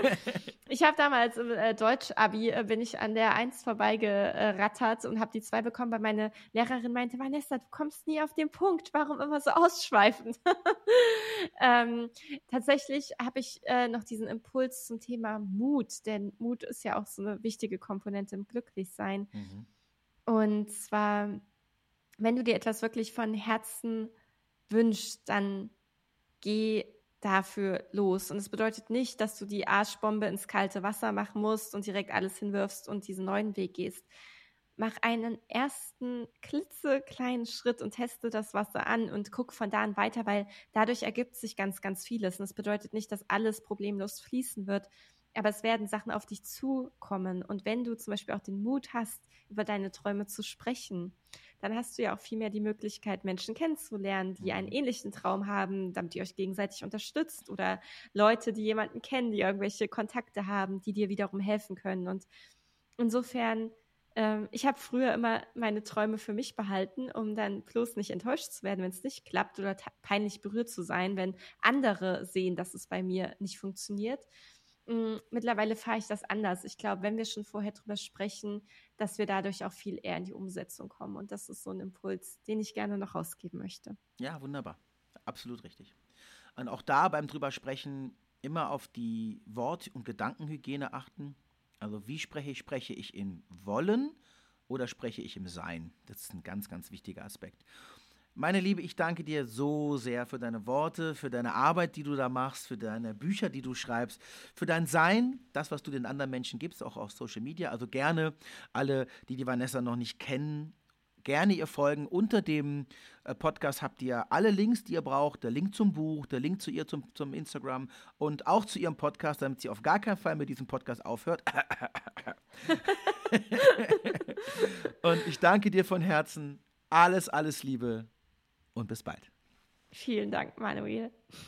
ich habe damals im äh, Deutsch-Abi, äh, bin ich an der Eins vorbeigerattert und habe die zwei bekommen, weil meine Lehrerin meinte, Vanessa, du kommst nie auf den Punkt, warum immer so ausschweifend? ähm, tatsächlich habe ich äh, noch diesen Impuls zum Thema Mut, denn Mut ist ja auch so eine wichtige Komponente im Glücklichsein. Mhm. Und zwar, wenn du dir etwas wirklich von Herzen wünschst, dann geh dafür los. Und es bedeutet nicht, dass du die Arschbombe ins kalte Wasser machen musst und direkt alles hinwirfst und diesen neuen Weg gehst. Mach einen ersten klitzekleinen Schritt und teste das Wasser an und guck von da an weiter, weil dadurch ergibt sich ganz, ganz vieles. Und es bedeutet nicht, dass alles problemlos fließen wird, aber es werden Sachen auf dich zukommen. Und wenn du zum Beispiel auch den Mut hast, über deine Träume zu sprechen, dann hast du ja auch viel mehr die Möglichkeit, Menschen kennenzulernen, die einen mhm. ähnlichen Traum haben, damit ihr euch gegenseitig unterstützt oder Leute, die jemanden kennen, die irgendwelche Kontakte haben, die dir wiederum helfen können. Und insofern, ähm, ich habe früher immer meine Träume für mich behalten, um dann bloß nicht enttäuscht zu werden, wenn es nicht klappt oder peinlich berührt zu sein, wenn andere sehen, dass es bei mir nicht funktioniert. Hm, mittlerweile fahre ich das anders. Ich glaube, wenn wir schon vorher drüber sprechen, dass wir dadurch auch viel eher in die Umsetzung kommen. Und das ist so ein Impuls, den ich gerne noch rausgeben möchte. Ja, wunderbar. Absolut richtig. Und auch da beim drüber sprechen immer auf die Wort- und Gedankenhygiene achten. Also wie spreche ich? Spreche ich in wollen oder spreche ich im Sein? Das ist ein ganz, ganz wichtiger Aspekt. Meine Liebe, ich danke dir so sehr für deine Worte, für deine Arbeit, die du da machst, für deine Bücher, die du schreibst, für dein Sein, das, was du den anderen Menschen gibst, auch auf Social Media. Also gerne alle, die die Vanessa noch nicht kennen, gerne ihr folgen. Unter dem äh, Podcast habt ihr alle Links, die ihr braucht. Der Link zum Buch, der Link zu ihr zum, zum Instagram und auch zu ihrem Podcast, damit sie auf gar keinen Fall mit diesem Podcast aufhört. und ich danke dir von Herzen. Alles, alles Liebe und bis bald. Vielen Dank, Manuel.